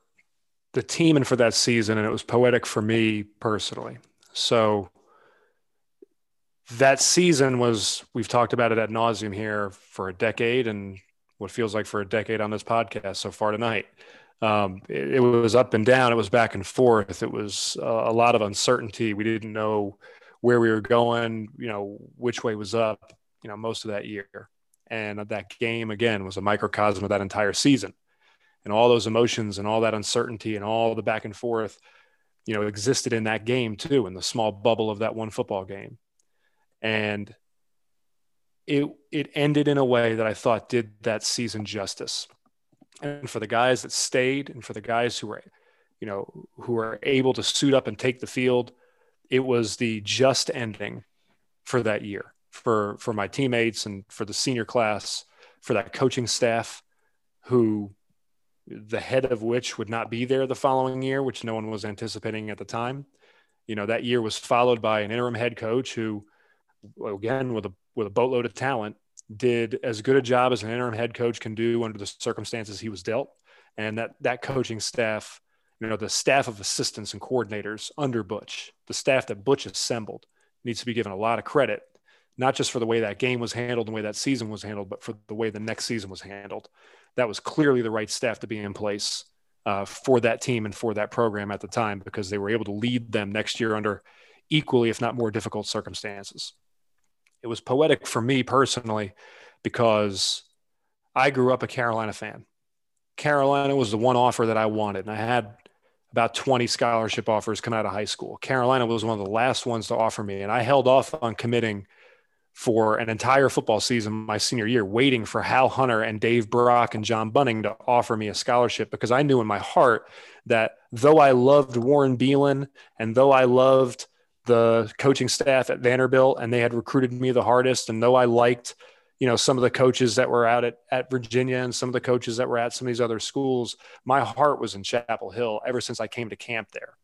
the team and for that season, and it was poetic for me personally. So that season was we've talked about it at nauseum here for a decade and what feels like for a decade on this podcast so far tonight. Um, it, it, was up and down. It was back and forth. It was uh, a lot of uncertainty. We didn't know where we were going, you know, which way was up, you know, most of that year. And that game again was a microcosm of that entire season. And all those emotions and all that uncertainty and all the back and forth, you know, existed in that game too, in the small bubble of that one football game and it it ended in a way that I thought did that season justice. And for the guys that stayed, and for the guys who were, you know, who were able to suit up and take the field, it was the just ending for that year for for my teammates and for the senior class, for that coaching staff, who the head of which would not be there the following year, which no one was anticipating at the time. You know, that year was followed by an interim head coach who again with a with a boatload of talent, did as good a job as an interim head coach can do under the circumstances he was dealt, and that that coaching staff, you know, the staff of assistants and coordinators under Butch, the staff that Butch assembled, needs to be given a lot of credit, not just for the way that game was handled, and the way that season was handled, but for the way the next season was handled. That was clearly the right staff to be in place uh, for that team and for that program at the time because they were able to lead them next year under equally, if not more difficult circumstances it was poetic for me personally because I grew up a Carolina fan. Carolina was the one offer that I wanted, and I had about 20 scholarship offers come out of high school. Carolina was one of the last ones to offer me, and I held off on committing for an entire football season my senior year, waiting for Hal Hunter and Dave Brock and John Bunting to offer me a scholarship because I knew in my heart that though I loved Warren Beelan and though I loved the coaching staff at Vanderbilt and they had recruited me the hardest. And though I liked, you know, some of the coaches that were out at, at Virginia and some of the coaches that were at some of these other schools, my heart was in Chapel Hill ever since I came to camp there.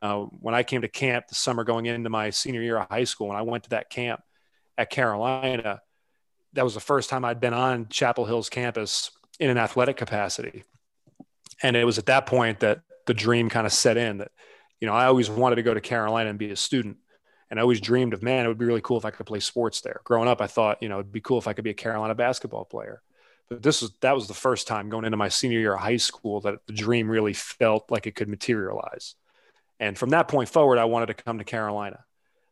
Uh, when I came to camp the summer going into my senior year of high school, when I went to that camp at Carolina, that was the first time I'd been on Chapel Hill's campus in an athletic capacity. And it was at that point that the dream kind of set in that you know, I always wanted to go to Carolina and be a student. And I always dreamed of, man, it would be really cool if I could play sports there. Growing up, I thought, you know, it'd be cool if I could be a Carolina basketball player. But this was that was the first time going into my senior year of high school that the dream really felt like it could materialize. And from that point forward, I wanted to come to Carolina.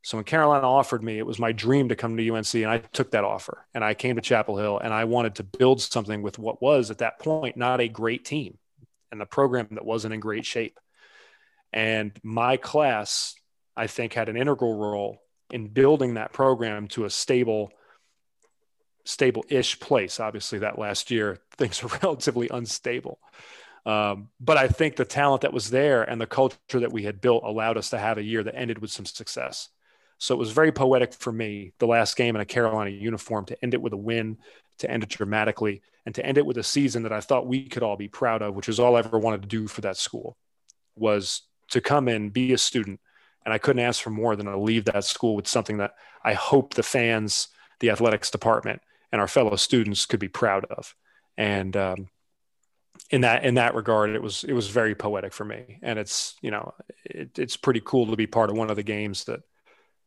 So when Carolina offered me, it was my dream to come to UNC, and I took that offer. And I came to Chapel Hill, and I wanted to build something with what was at that point not a great team, and the program that wasn't in great shape. And my class, I think, had an integral role in building that program to a stable, stable-ish place. Obviously, that last year [laughs] things were relatively unstable. Um, but I think the talent that was there and the culture that we had built allowed us to have a year that ended with some success. So it was very poetic for me, the last game in a Carolina uniform, to end it with a win, to end it dramatically, and to end it with a season that I thought we could all be proud of, which is all I ever wanted to do for that school, was to come in, be a student. And I couldn't ask for more than to leave that school with something that I hope the fans, the athletics department, and our fellow students could be proud of. And um, in that in that regard, it was it was very poetic for me. And it's you know it, it's pretty cool to be part of one of the games that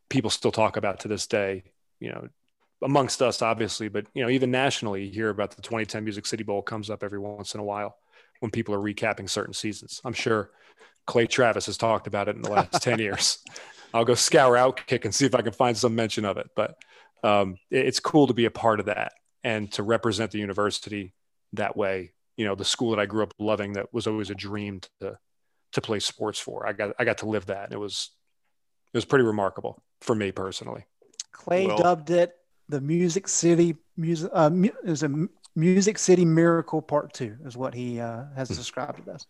people still talk about to this day. You know, amongst us obviously, but you know even nationally, you hear about the 2010 Music City Bowl comes up every once in a while when people are recapping certain seasons. I'm sure Clay Travis has talked about it in the last 10 [laughs] years. I'll go scour Outkick and see if I can find some mention of it. But um, it's cool to be a part of that and to represent the university that way. You know, the school that I grew up loving that was always a dream to to play sports for. I got I got to live that. It was it was pretty remarkable for me personally. Clay well, dubbed it the Music City music uh, is a Music City Miracle Part Two is what he uh, has hmm. described it as.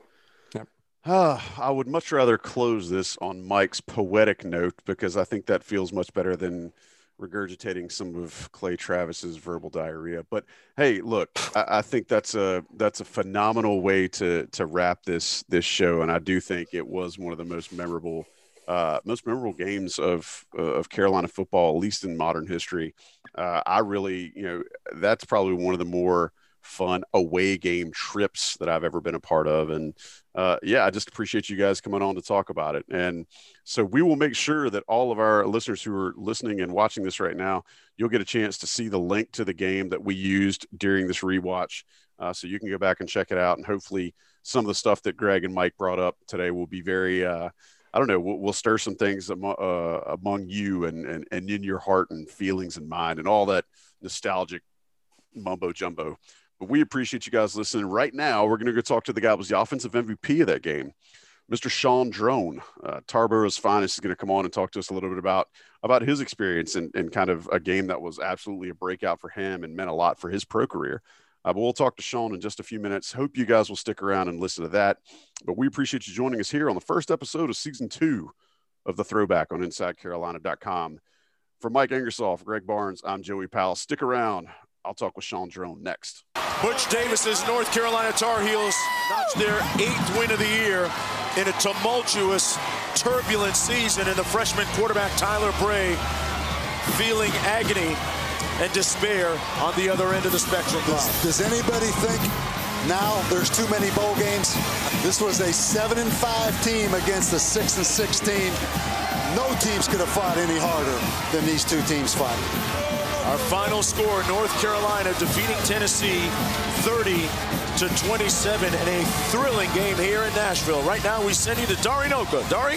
Uh, I would much rather close this on Mike's poetic note because I think that feels much better than regurgitating some of Clay Travis's verbal diarrhea. But hey, look, I, I, think that's a that's a phenomenal way to to wrap this this show, and I do think it was one of the most memorable uh, most memorable games of uh, of Carolina football, at least in modern history. Uh, I really, you know, that's probably one of the more fun away game trips that I've ever been a part of. And uh, yeah, I just appreciate you guys coming on to talk about it. And so we will make sure that all of our listeners who are listening and watching this right now, you'll get a chance to see the link to the game that we used during this rewatch. Uh, so you can go back and check it out. And hopefully, some of the stuff that Greg and Mike brought up today will be very, uh, I don't know, we'll, we'll stir some things among, uh, among you and, and, and in your heart and feelings and mind and all that nostalgic mumbo jumbo. But we appreciate you guys listening. Right now, we're going to go talk to the guy who was the offensive MVP of that game, Mr. Shaun Draughn, Uh, finest is going to come on and talk to us a little bit about about his experience and, and kind of a game that was absolutely a breakout for him and meant a lot for his pro career. Uh, but we'll talk to Shaun in just a few minutes. Hope you guys will stick around and listen to that. But we appreciate you joining us here on the first episode of season two of the Throwback on InsideCarolina.com. For Mike Ingersoll, Greg Barnes, I'm Joey Powell. Stick around. I'll talk with Shaun Draughn next. Butch Davis's North Carolina Tar Heels notched their eighth win of the year in a tumultuous, turbulent season, and the freshman quarterback Tyler Bray feeling agony and despair on the other end of the spectrum. Does, does anybody think now there's too many bowl games? This was a seven and five team against a six and six team. No teams could have fought any harder than these two teams fought. Our final score, North Carolina defeating Tennessee 30 to 27 in a thrilling game here in Nashville. Right now, we send you to Dari Nowkhah. Dari?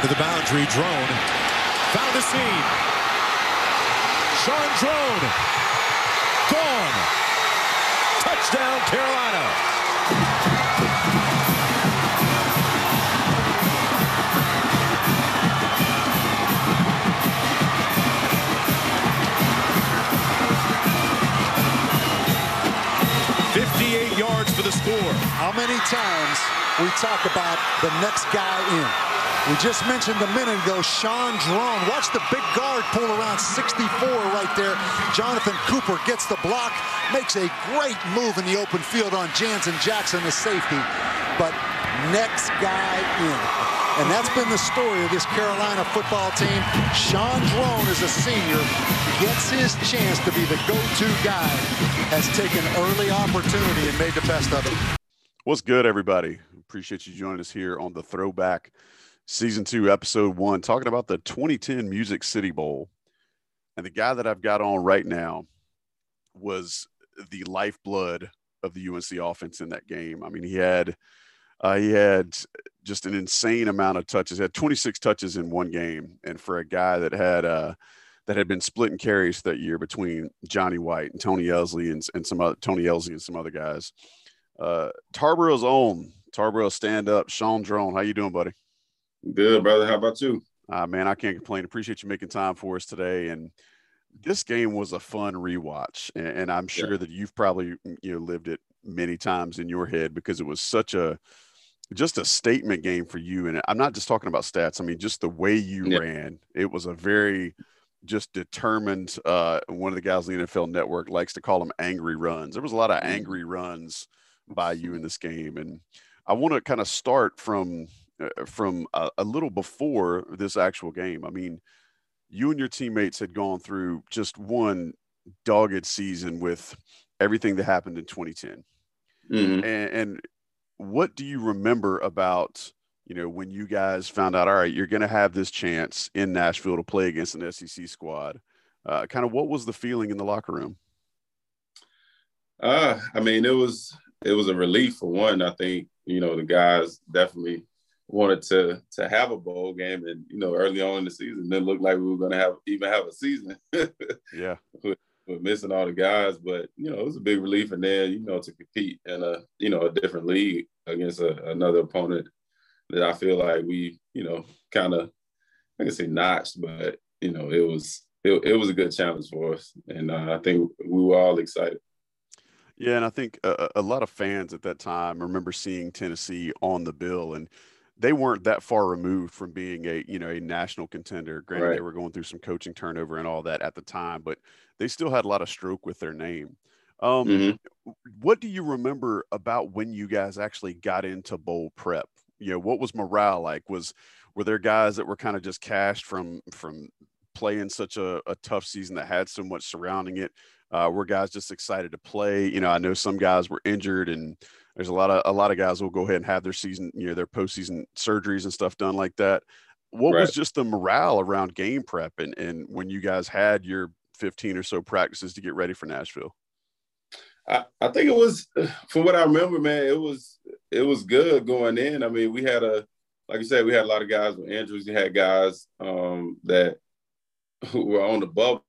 To the boundary. Draughn found a seam. Shaun Draughn gone. Touchdown, Carolina. Fifty-eight yards for the score. How many times we talk about the next guy in? We just mentioned a minute ago, Shaun Draughn. Watch the big guard pull around 64 right there. Jonathan Cooper gets the block, makes a great move in the open field on Janzen Jackson, the safety. But next guy in. And that's been the story of this Carolina football team. Shaun Draughn is a senior, gets his chance to be the go-to guy, has taken early opportunity and made the best of it. What's good, everybody? Appreciate you joining us here on the Throwback season two, episode one, talking about the 2010 Music City Bowl. And the guy that I've got on right now was the lifeblood of the UNC offense in that game. I mean, he had uh, he had just an insane amount of touches. He had 26 touches in one game, and for a guy that had uh, that had been splitting carries that year between Johnny White and Tony Elzy and, and some other Tony Elzy and some other guys. Uh, Tarboro's own Tarboro stand up, Shaun Draughn. How you doing, buddy? Good, brother. How about you? Uh, man, I can't complain. Appreciate you making time for us today. And this game was a fun rewatch, and, and I'm sure yeah. that you've probably mm, you know lived it many times in your head because it was such a just a statement game for you. And I'm not just talking about stats. I mean, just the way you yeah. ran. It was a very just determined. Uh, one of the guys in the NFL Network likes to call them angry runs. There was a lot of mm. angry runs by you in this game, and I want to kind of start from from a, a, little before this actual game. I mean, you and your teammates had gone through just one dogged season with everything that happened in 2010. Mm-hmm. And, and, what do you remember about you know, when you guys found out, all right, you're going to have this chance in Nashville to play against an SEC squad. Uh, kind of what was the feeling in the locker room? Uh, I mean, it was it was a relief for one. I think you know the guys definitely wanted to to have a bowl game, and you know early on in the season, it didn't look like we were going to have even have a season. [laughs] yeah, with, with, missing all the guys, but you know it was a big relief, and then you know to compete in a you know a different league against a, another opponent that I feel like we you know kind of I can say notched, but you know it was it, it was a good challenge for us, and uh, I think we were all excited. Yeah, and I think a, a, lot of fans at that time remember seeing Tennessee on the bill, and they weren't that far removed from being a you know a national contender. Granted, right. they were going through some coaching turnover and all that at the time, but they still had a lot of stroke with their name. Um, mm-hmm. What do you remember about when you guys actually got into bowl prep? You know, what was morale like? Was were there guys that were kind of just cashed from from playing such a, a tough season that had so much surrounding it? Uh, were guys just excited to play? You know, I know some guys were injured, and there's a lot of a lot of guys will go ahead and have their season, you know, their postseason surgeries and stuff done like that. What right. was just the morale around game prep and and when you guys had your 15 or so practices to get ready for Nashville? I, I think it was, [sighs] from what I remember, man, it was it was good going in. I mean, we had a like you said, we had a lot of guys with injuries. You had guys um, that [laughs] who were on the bubble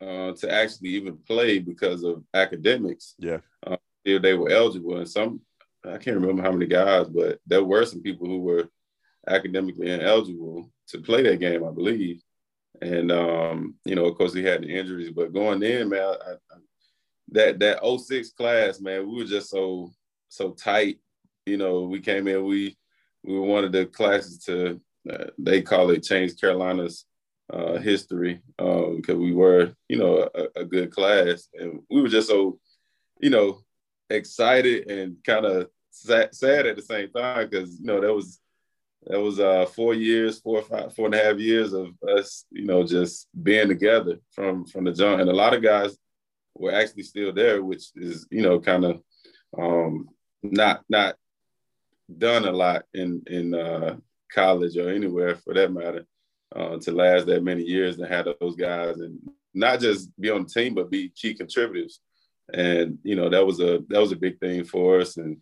uh, to actually even play because of academics. Yeah. Uh, if they were eligible. And some, I can't remember how many guys, but there were some people who were academically ineligible to play that game, I believe. And, um, you know, of course, he had the injuries, but going in, man, I, I, that, that 06 class, man, we were just so, so tight. You know, we came in, we, we were one of the classes to, uh, they call it change Carolina's uh, history because um, we were, you know, a, a, good class, and we were just so, you know, excited and kind of sad, sad, at the same time because you know that was that was uh, four years, four five, four and a half years of us, you know, just being together from from the jump, and a lot of guys were actually still there, which is you know kind of um, not not done a lot in in uh, college or anywhere for that matter uh, to last that many years and have those guys and not just be on the team but be key contributors. And you know that was a that was a big thing for us, and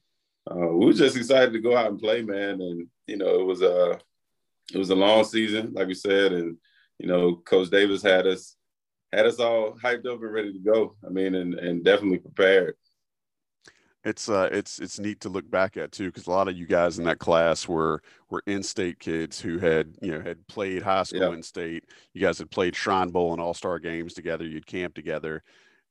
uh, we were just excited to go out and play, man. And you know it was a it was a long season, like we said, and you know Coach Davis had us had us all hyped up and ready to go. I mean, and and definitely prepared it's uh it's it's neat to look back at too because a lot of you guys in that class were were in-state kids who had you know had played high school yeah. in state you guys had played shrine bowl and all-star games together you'd camp together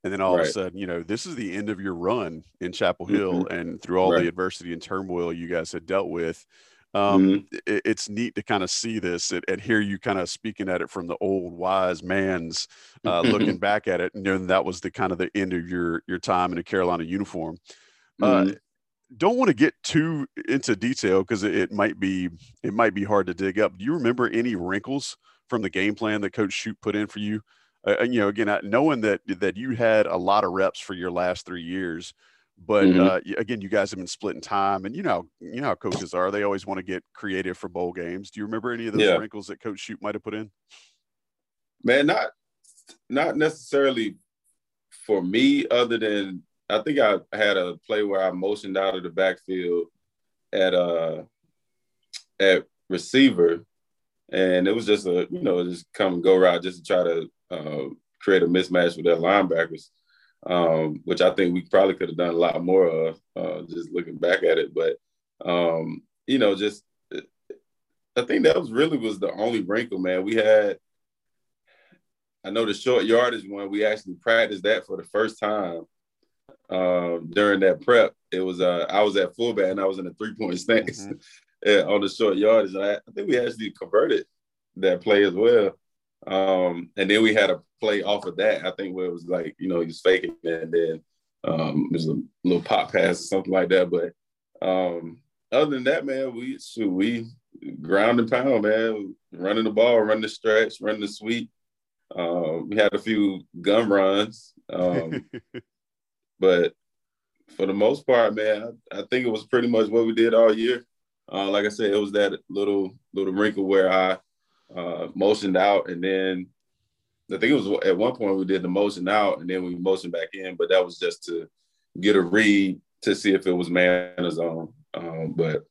and then all right. of a sudden you know this is the end of your run in chapel hill mm-hmm. and through all right. the adversity and turmoil you guys had dealt with um, mm-hmm. it, it's neat to kind of see this and, and, hear you kind of speaking at it from the old wise man's uh, looking [laughs] back at it and knowing that was the kind of the end of your your time in a carolina uniform uh, mm-hmm. don't want to get too into detail because it, it, might be it might be hard to dig up. Do you remember any wrinkles from the game plan that Coach Shoop put in for you? Uh, you know, again, knowing that that you had a lot of reps for your last three years, but mm-hmm. uh, again, you guys have been splitting time, and you know, you know how coaches are; they always want to get creative for bowl games. Do you remember any of those yeah. wrinkles that Coach Shoop might have put in? Man, not not necessarily for me, other than I think I had a play where I motioned out of the backfield at uh at receiver, and it was just a you know just come and go route just to try to uh, create a mismatch with their linebackers, um, which I think we probably could have done a lot more of uh, just looking back at it. But um, you know, just I think that was really was the only wrinkle, man. We had I know the short yardage one. We actually practiced that for the first time um, during that prep. It was uh, I was at fullback and I was in a three point [laughs] stance mm-hmm. [laughs] on the short yardage. And I, I, think we actually converted that play as well. Um, and then we had a play off of that. I think where it was like you know he was faking and then um, there's a little pop pass or something like that. But um, other than that, man, we shoot, we ground and pound, man, running the ball, running the stretch, running the sweep. Uh, we had a few gun runs. Um, [laughs] But for the most part, man, I, I think it was pretty much what we did all year. Uh, like I said, it was that little little wrinkle where I uh, motioned out, and then I think it was at one point we did the motion out, and then we motioned back in, but that was just to get a read to see if it was man or zone. Um, but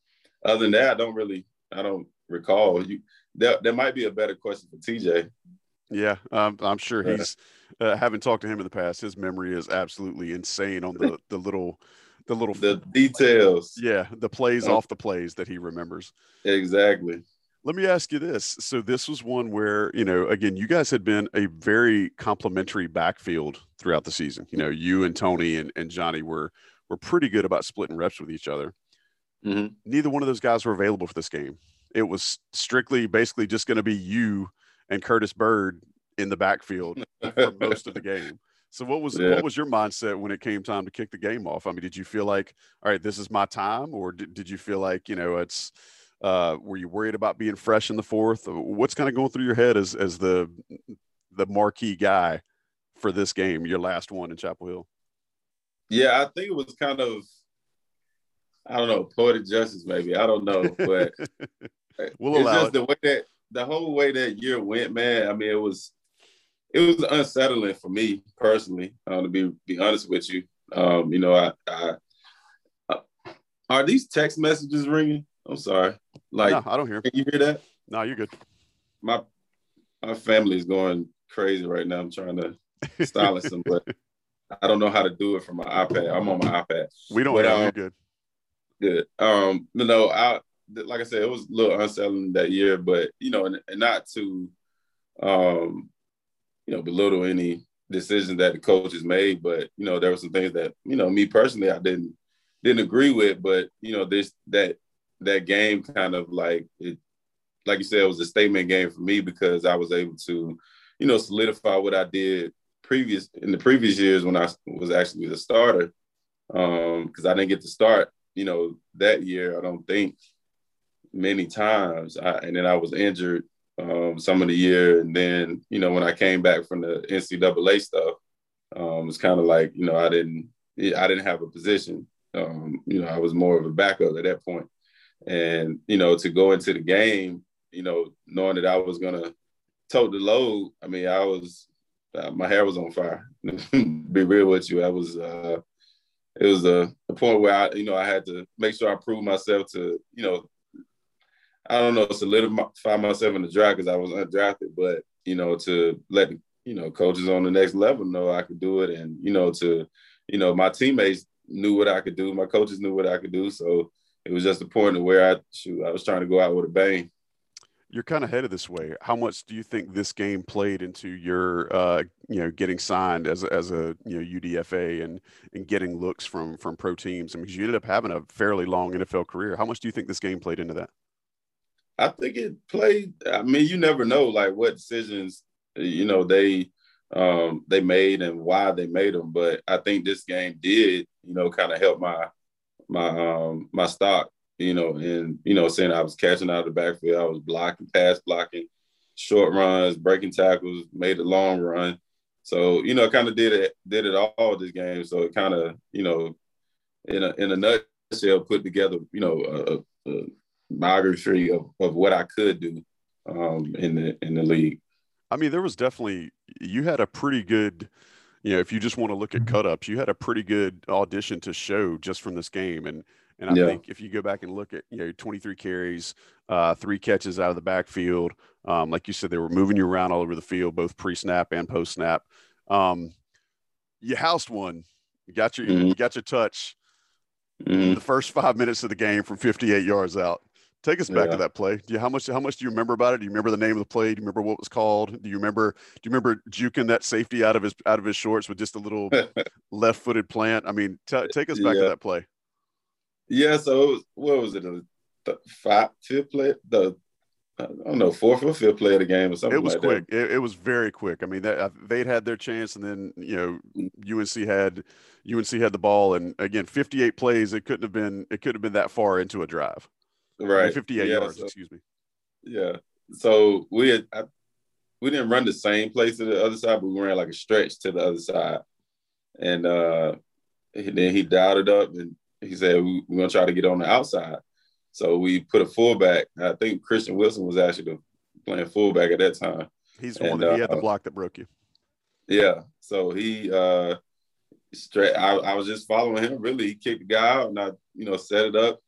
other than that, I don't really, I don't recall. You that that might be a better question for TJ. Yeah, um, I'm sure he's. Uh, having talked to him in the past, his memory is absolutely insane on the the little, the little the details. Yeah, the plays off the plays that he remembers. Exactly. Let me ask you this. So this was one where, you know, again, you guys had been a very complementary backfield throughout the season. You know, you and Tony and, and Johnny were were pretty good about splitting reps with each other. Mm-hmm. Neither one of those guys were available for this game. It was strictly basically just going to be you and Curtis Bird in the backfield [laughs] for most of the game. So what was yeah. what was your mindset when it came time to kick the game off? I mean, did you feel like, all right, this is my time, or did, did you feel like, you know, it's uh, were you worried about being fresh in the fourth? What's kind of going through your head as as the the marquee guy for this game, your last one in Chapel Hill? Yeah, I think it was kind of I don't know, poetic justice maybe. I don't know, but [laughs] we'll it's just it. the way that the whole way that year went, man. I mean, it was it was unsettling for me personally. Uh, to be be honest with you, um, you know, I, I uh, are these text messages ringing? I'm sorry. Like, no, I don't hear. Can you hear that? No, you're good. My my family is going crazy right now. I'm trying to silence them, but I don't know how to do it from my iPad. I'm on my iPad. We don't. But, um, you're good. Good. Um, no, no, I like I said, it was a little unsettling that year, but you know, and, and not to um, you know, belittle any decision that the coaches made, but you know, there were some things that, you know, me personally I didn't didn't agree with, but you know, this that that game kind of like it like you said, it was a statement game for me because I was able to, you know, solidify what I did previous in the previous years when I was actually the starter. Um, because I didn't get to start, you know, that year, I don't think many times. I, and then I was injured um, some of the year. And then, you know, when I came back from the NCAA stuff, um, it's kind of like, you know, I didn't, I didn't have a position. Um, you know, I was more of a backup at that point. And, you know, to go into the game, you know, knowing that I was going to tote the load, I mean, I was, uh, my hair was on fire. [laughs] Be real with you. I was, uh, it was a, a point where I, you know, I had to make sure I proved myself to, you know, I don't know, solidify myself in the draft because I was undrafted, but you know, to let you know coaches on the next level know I could do it, and you know, to you know, my teammates knew what I could do, my coaches knew what I could do, so it was just a point of where I shoot, I was trying to go out with a bang. You're kind of headed this way. How much do you think this game played into your, uh, you know, getting signed as as a you know UDFA and and getting looks from from pro teams? I mean, you ended up having a fairly long NFL career. How much do you think this game played into that? I think it played. I mean, you never know like what decisions you know they um they made and why they made them. But I think this game did, you know, kind of help my my um my stock, you know, and you know, saying I was catching out of the backfield, I was blocking, pass blocking, short runs, breaking tackles, made a long run. So, you know, kind of did it did it all this game. So it kind of, you know, in a in a nutshell, put together, you know, a, a biography of, of what I could do um, in the in the league. I mean, there was definitely you had a pretty good, you know, if you just want to look at cut ups, you had a pretty good audition to show just from this game. And and I yeah. think if you go back and look at you know 23 carries, uh, three catches out of the backfield, um, like you said, they were moving you around all over the field, both pre snap and post snap. Um, you housed one, you got your mm-hmm. you got your touch. Mm-hmm. The first five minutes of the game from 58 yards out. Take us back yeah. to that play. Do you, how much how much do you remember about it? Do you remember the name of the play? Do you remember what was called? Do you remember do you remember juking that safety out of his out of his shorts with just a little [laughs] left footed plant? I mean, t- take us back yeah. to that play. Yeah. So was, what was it? The five fifth play the I don't know fourth or fifth play of the game or something. It was like quick. It, it, was very quick. I mean, that, uh, they'd had their chance, and then you know UNC had UNC had the ball, and again, 58 plays. It couldn't have been. It couldn't have been that far into a drive. Right. 58 yeah, yards, so, excuse me. Yeah. So we had, I, we didn't run the same place to the other side, but we ran like a stretch to the other side. And uh, then he dialed it up and he said, we, going to try to get on the outside. So we put a fullback. I think Christian Wilson was actually playing fullback at that time. He's the and, one that he had the uh, block that broke you. Yeah. So he uh straight I, I was just following him really. He kicked the guy out and I, you know, set it up.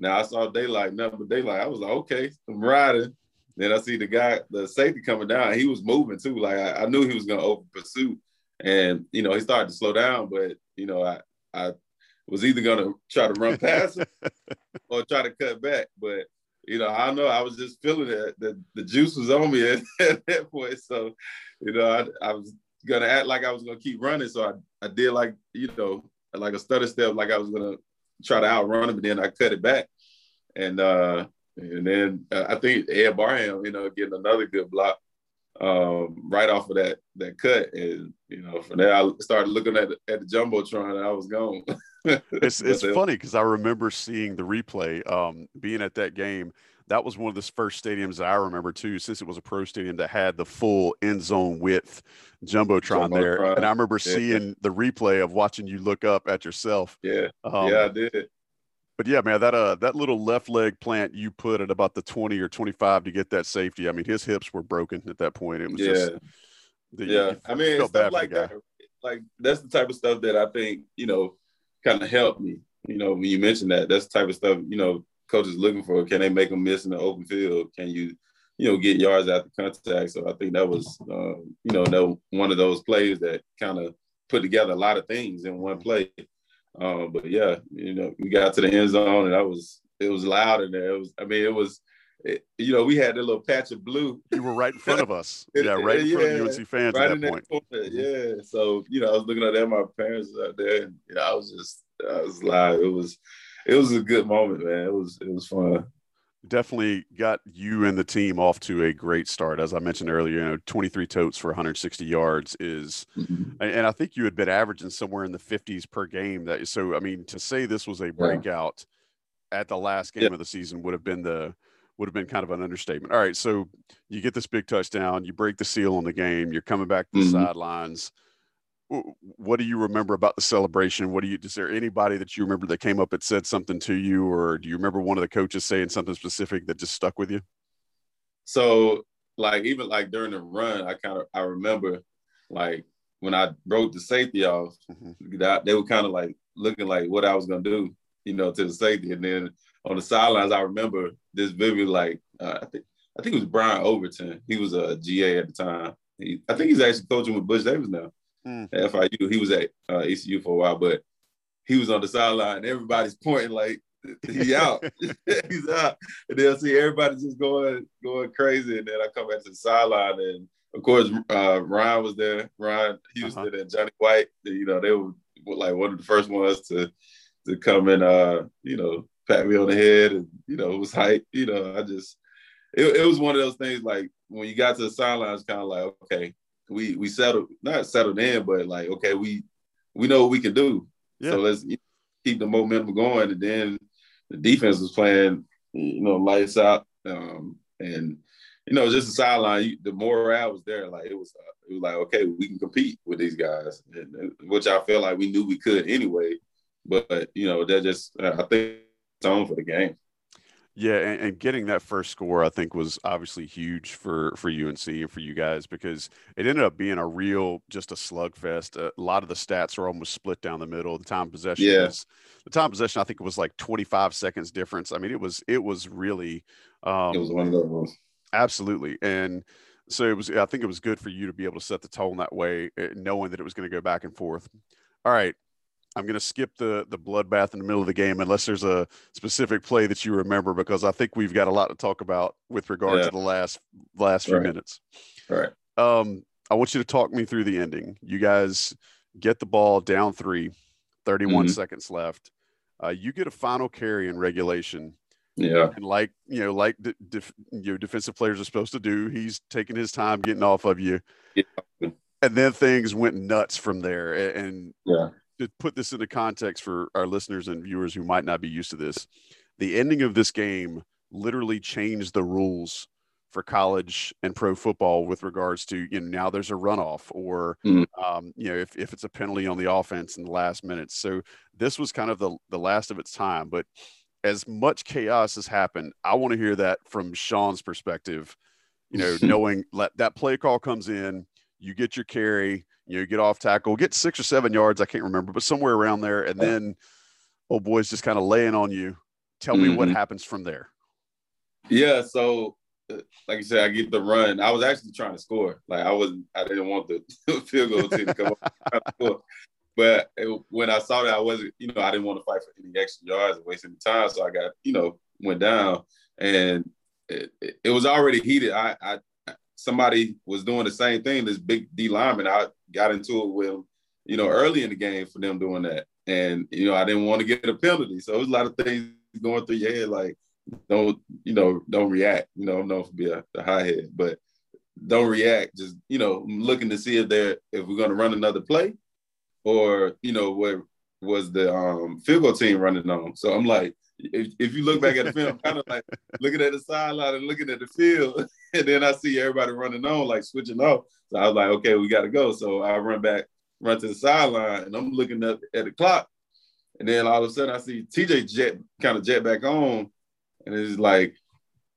Now I saw daylight, nothing but daylight. I was like, okay, I'm riding. Then I see the guy, the safety coming down. He was moving too. Like I, I knew he was gonna open pursuit. And you know, he started to slow down, but you know, I I was either gonna try to run past him [laughs] or try to cut back. But you know, I don't know. I was just feeling that the, the juice was on me at, [laughs] at that point. So, you know, I, I was gonna act like I was gonna keep running. So I, I did like, you know, like a stutter step, like I was gonna try to outrun him, but then I cut it back. And uh and then uh, I think Ed Barham, you know, getting another good block um, right off of that that cut, and you know, from there I started looking at the, at the jumbotron, and I was gone. [laughs] it's it's funny because I remember seeing the replay, um, being at that game. That was one of the first stadiums that I remember too, since it was a pro stadium that had the full end zone width jumbotron, jumbotron. there. And I remember yeah. seeing the replay of watching you look up at yourself. Yeah, um, yeah, I did. But yeah, man, that uh that little left leg plant you put at about the 20 or 25 to get that safety. I mean, his hips were broken at that point. It was yeah. just the, yeah. I mean, stuff like that. Like that's the type of stuff that I think, you know, kind of helped me. You know, when you mentioned that, that's the type of stuff, you know, coaches looking for. Can they make them miss in the open field? Can you, you know, get yards after contact? So I think that was, um, you know, that one of those plays that kind of put together a lot of things in one play. Um, but yeah, you know, we got to the end zone and I was it was loud in there. It was, I mean, it was, it, you know, we had a little patch of blue. You were right in front of us. [laughs] yeah, right in yeah, front of UNC fans right at that point. That yeah. So, you know, I was looking at that, my parents out there, and you know, I was just I was live. It was it was a good moment, man. It was it was fun definitely got you and the team off to a great start. As I mentioned earlier, you know, 23 totes for 160 yards is, mm-hmm. and I think you had been averaging somewhere in the 50s per game. That so, I mean, to say this was a breakout yeah. at the last game yeah. of the season would have been the would have been kind of an understatement. All right, so you get this big touchdown, you break the seal on the game, you're coming back to the mm-hmm. sidelines what do you remember about the celebration? What do you, is there anybody that you remember that came up and said something to you, or do you remember one of the coaches saying something specific that just stuck with you? So, like, even like during the run, I kind of, I remember like when I broke the safety off, mm-hmm. they were kind of like looking like what I was going to do, you know, to the safety. And then on the sidelines, I remember this vivid, like, uh, I think, I think it was Brian Overton. He was a GA at the time. He, I think he's actually coaching with Butch Davis now mm. FIU. He was at uh, ECU for a while, but he was on the sideline. Everybody's pointing like he out. [laughs] [laughs] He's out. And they'll see everybody just going going crazy. And then I come back to the sideline and of course uh, Ryan was there. Ryan Houston uh-huh. and Johnny White. You know, they were like one of the first ones to to come and uh, you know, pat me on the head and you know, it was hype. You know, I just it, it was one of those things like when you got to the sideline, it's kind of like, okay, we we settled not settled in, but like okay, we we know what we can do. Yeah. So let's keep the momentum going. And then the defense was playing, you know, lights out. Um, and you know, just the sideline, you, the morale was there. Like it was, uh, it was like okay, we can compete with these guys, and, which I felt like we knew we could anyway. But you know, that just I think it's on for the game. Yeah, and, and, getting that first score, I think, was obviously huge for for UNC and for you guys because it ended up being a real, just a slugfest. A lot of the stats are almost split down the middle. The time possession, yeah. was, the time possession, I think it was like 25 seconds difference. I mean, it was it was really, um, it was one of those. Absolutely, and so it was. I think it was good for you to be able to set the tone that way, eh, knowing that it was going to go back and forth. All right, I'm going to skip the the bloodbath in the middle of the game unless there's a specific play that you remember because I think we've got a lot to talk about with regard yeah. to the last last few right. minutes. All right. Um, I want you to talk me through the ending. You guys get the ball down three, 31 mm-hmm. seconds left. Uh, you get a final carry in regulation. Yeah. And like, you know, like def, you know, defensive players are supposed to do, he's taking his time getting off of you. Yeah. And then things went nuts from there. And yeah to put this into context for our listeners and viewers who might not be used to this, the ending of this game literally changed the rules for college and pro football with regards to you know now there's a runoff or mm. um, you know if, if it's a penalty on the offense in the last minutes so this was kind of the, the last of its time but as much chaos has happened, I want to hear that from Shaun's perspective. You know, [laughs] knowing let that play call comes in, you get your carry, you get off tackle, get six or seven yards, I can't remember, but somewhere around there, and then oh boy's just kind of laying on you. Tell me mm-hmm. what happens from there. Yeah, so uh, like I said, I get the run. I was actually trying to score. Like I wasn't, I didn't want the [laughs] field goal team to come up. But it, when I saw that, I wasn't, you know, I didn't want to fight for any extra yards and wasting time. So I got, you know, went down and it, it, it was already heated. I, I, somebody was doing the same thing. This big D lineman, I got into it with you know, early in the game for them doing that. And, you know, I didn't want to get a penalty. So it was a lot of things going through your head, like, don't, you know, don't react. You know, I'm known for being a, a high head, but don't react. Just, you know, looking to see if they're, if we're going to run another play or you know what was the um, field goal team running on. So I'm like, if, if you look back at the film, [laughs] kind of like looking at the sideline and looking at the field, [laughs] and then I see everybody running on, like switching off. So I was like, okay, we got to go. So I run back, run to the sideline, and I'm looking up at the clock, and then all of a sudden I see TJ jet kind of jet back on, and it's like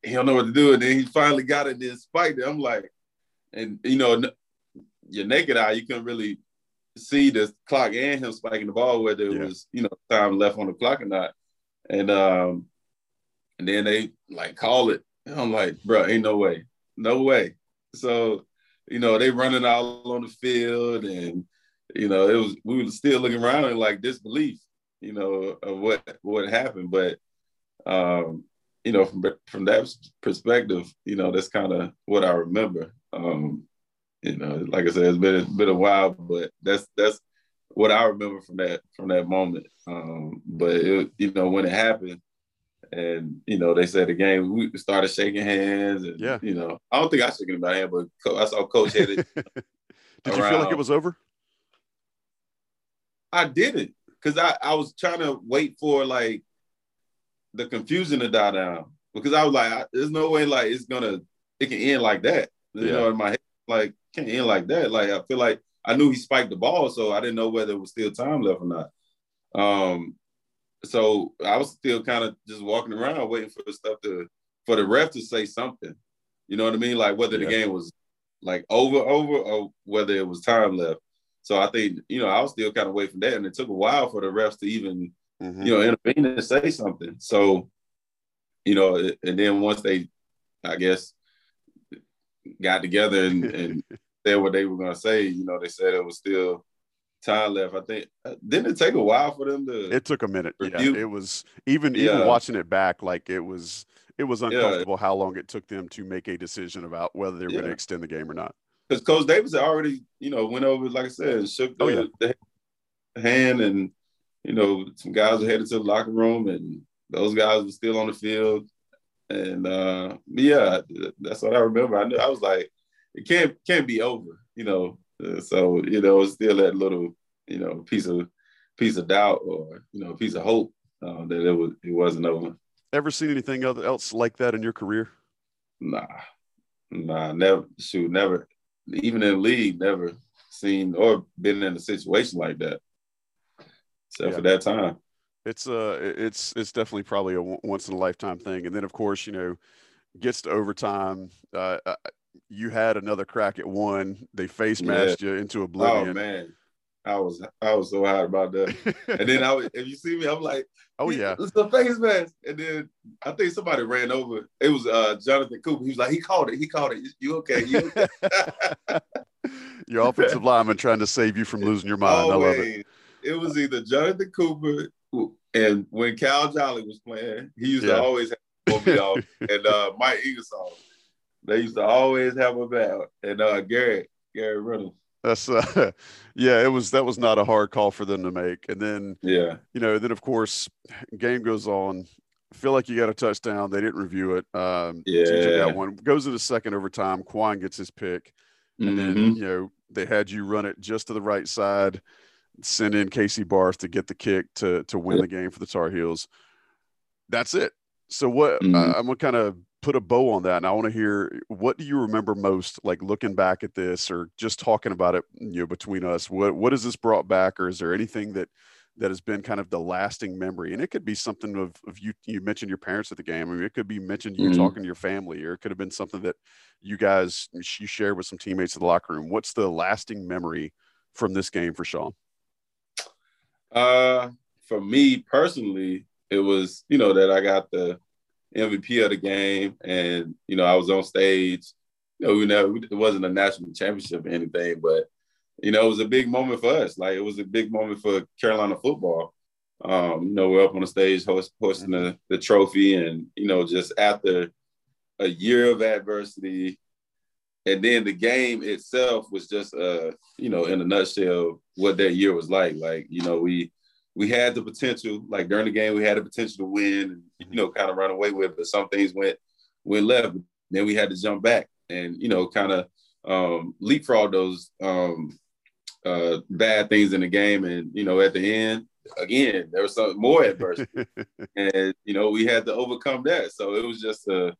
he don't know what to do, and then he finally got it, then spiked it. I'm like, and you know, your naked eye, you couldn't really see the clock and him spiking the ball, whether it yeah. was you know time left on the clock or not. And um, and then they like call it. And I'm like, bro, ain't no way, no way. So you know they running all on the field, and you know it was we were still looking around in like disbelief, you know, of what what happened. But um, you know, from from that perspective, you know, that's kind of what I remember. Um, you know, like I said, it's been it's been a while, but that's that's what I remember from that from that moment. Um, but it, you know, when it happened, and you know, they said the game, we started shaking hands, and yeah, you know, I don't think I shook anybody's hand, but I saw Coach hit it. [laughs] Did you feel like it was over? I didn't, because I I was trying to wait for like the confusion to die down because I was like, I, there's no way like it's gonna it can end like that. You yeah. know, in my head, like can't end like that. Like I feel like I knew he spiked the ball, so I didn't know whether it was still time left or not. Um, so I was still kind of just walking around waiting for the stuff to for the ref to say something. You know what I mean? Like whether yeah. the game was like over, over, or whether it was time left. So I think you know I was still kind of waiting for that, and it took a while for the refs to even mm-hmm. you know intervene and say something. So you know, and then once they, I guess, got together and, and [laughs] said what they were going to say, you know, they said it was still time left. I think uh, didn't it take a while for them to? It took a minute. Review? Yeah, it was even yeah. even watching it back, like it was it was uncomfortable yeah. how long it took them to make a decision about whether they were yeah. going to extend the game or not. Because Coach Davis had already, you know, went over, like I said, shook the, oh, the hand, and you know, some guys were headed to the locker room, and those guys were still on the field. And uh, yeah, that's what I remember. I knew I was like, it can't can't be over, you know. Uh, so you know, it's still that little, you know, piece of piece of doubt or you know, piece of hope uh, that it was it wasn't over. Ever seen anything else like that in your career? Nah, nah, never. Shoot, never. Even in league, never seen or been in a situation like that, except yeah. for that time it's uh it's it's definitely probably a once in a lifetime thing and then of course you know gets to overtime uh, uh you had another crack at one they face masked yeah. you into oh, oblivion. oh man. I was i was so hot about that. [laughs] And then i if you see me i'm like oh yeah. it's the face mask. And then i think somebody ran over. It was uh jonathan cooper. He was like he called it. He called it. You okay? You okay? [laughs] Your offensive [laughs] lineman trying to save you from losing your mind. Always. i love it. It was either jonathan cooper and when Cal Jolly was playing, he used yeah. to always have me off, and uh, Mike Ingersoll. They used to always have a back, and uh, Gary, Gary Reynolds. That's uh, [laughs] yeah, it was that was not a hard call for them to make. And then yeah, you know, then of course, game goes on. Feel like you got a touchdown. They didn't review it. Um, yeah, got one goes into second overtime. Quan gets his pick, and mm-hmm. then you know they had you run it just to the right side send in Casey Barth to get the kick to to win the game for the Tar Heels. That's it. So what mm-hmm. uh, I'm gonna kind of put a bow on that, and I want to hear what do you remember most, like looking back at this, or just talking about it, you know, between us. What what has this brought back, or is there anything that that has been kind of the lasting memory? And it could be something of, of you, you mentioned your parents at the game. I mean, it could be mentioned you mm-hmm. talking to your family, or it could have been something that you guys, you shared with some teammates in the locker room. What's the lasting memory from this game for Shaun? Uh, for me personally, it was, you know, that I got the MVP of the game and, you know, I was on stage. You know, we never, it wasn't a national championship or anything, but you know, it was a big moment for us. Like it was a big moment for Carolina football. Um, you know, we're up on the stage host, hosting the, the trophy, and you know, just after a year of adversity, and then the game itself was just, uh, you know, in a nutshell, what that year was like. Like, you know, we we had the potential. Like during the game, we had the potential to win, and you know, kind of run away with. But some things went went left. Then we had to jump back and you know, kind of um, leapfrog those um, uh, bad things in the game, and you know, at the end, again, there was some more adversity, [laughs] and you know, we had to overcome that. So it was just a,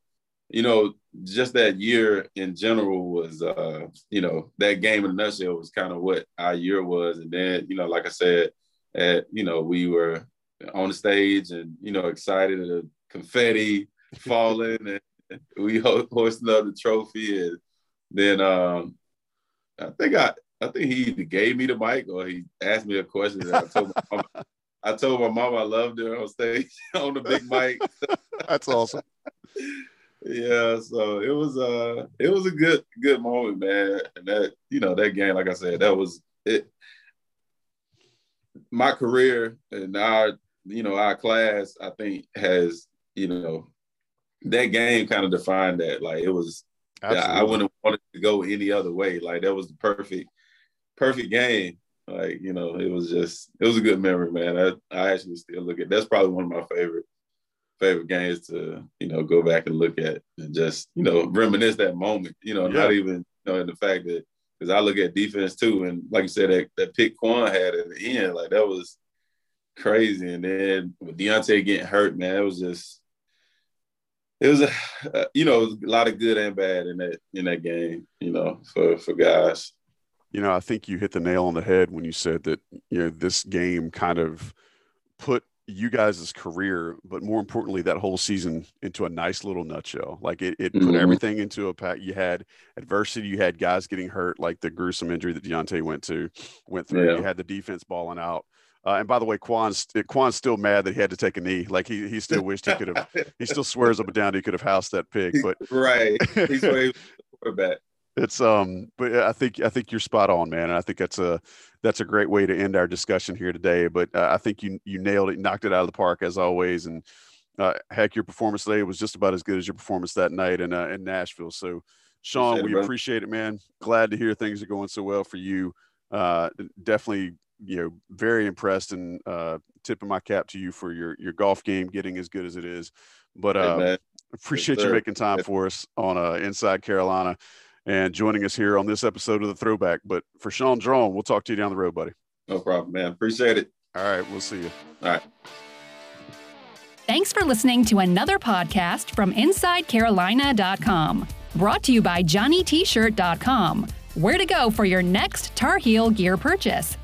you know, just that year in general was, uh, you know, that game in a nutshell was kind of what our year was, and then you know, like I said, at you know, we were on the stage and you know, excited, and confetti [laughs] falling, and we hoisting up the trophy, and then um, I think I I think he either gave me the mic or he asked me a question. I told my mom, I told my mom I loved her on stage [laughs] on the big mic. [laughs] That's awesome. yeah, so it was uh it was a good good moment, man. And that you know that game, like I said, that was it. My career and our you know our class, I think has you know that game kind of defined that. Like it was, Absolutely. I wouldn't want it to go any other way. Like that was the perfect perfect game. Like, you know, it was just it was a good memory, man. I, I actually still look at that's probably one of my favorite favorite games to, you know, go back and look at and just, you know, reminisce that moment, you know, yeah. not even, you know, in the fact that because I look at defense too, and like you said, that, that pick Quan had at the end, like that was crazy. And then with Donte getting hurt, man, it was just it was a [sighs] uh, you know a lot of good and bad in that in that game, you know, for for guys you know, I think you hit the nail on the head when you said that, you know, this game kind of put you guys' career, but more importantly, that whole season into a nice little nutshell. Like it, it mm-hmm. put everything into a pack. You had adversity, you had guys getting hurt, like the gruesome injury that Donte went to, went through. Yeah. You had the defense balling out. Uh, and by the way, Quan's Quan's still mad that he had to take a knee. Like he he still wished he could have. he still swears up and down he could have housed that pig. [laughs] But right, he's way quarterback it's um but i think i think you're spot on man and i think that's a that's a great way to end our discussion here today but uh, i think you you nailed it knocked it out of the park as always and uh, heck your performance today was just about as good as your performance that night in uh, in nashville so Shaun appreciate we it, appreciate it man. Glad to hear things are going so well for you. Uh definitely you know very impressed and uh tipping my cap to you for your your golf game getting as good as it is but uh hey, appreciate yes, you making time for us on uh inside carolina and joining us here on this episode of the Throwback. But for Shaun Draughn, we'll talk to you down the road, buddy. No problem, man. Appreciate it. All right, we'll see you. All right. Thanks for listening to another podcast from InsideCarolina.com. Brought to you by JohnnyT-shirt.com. Where to go for your next Tar Heel gear purchase.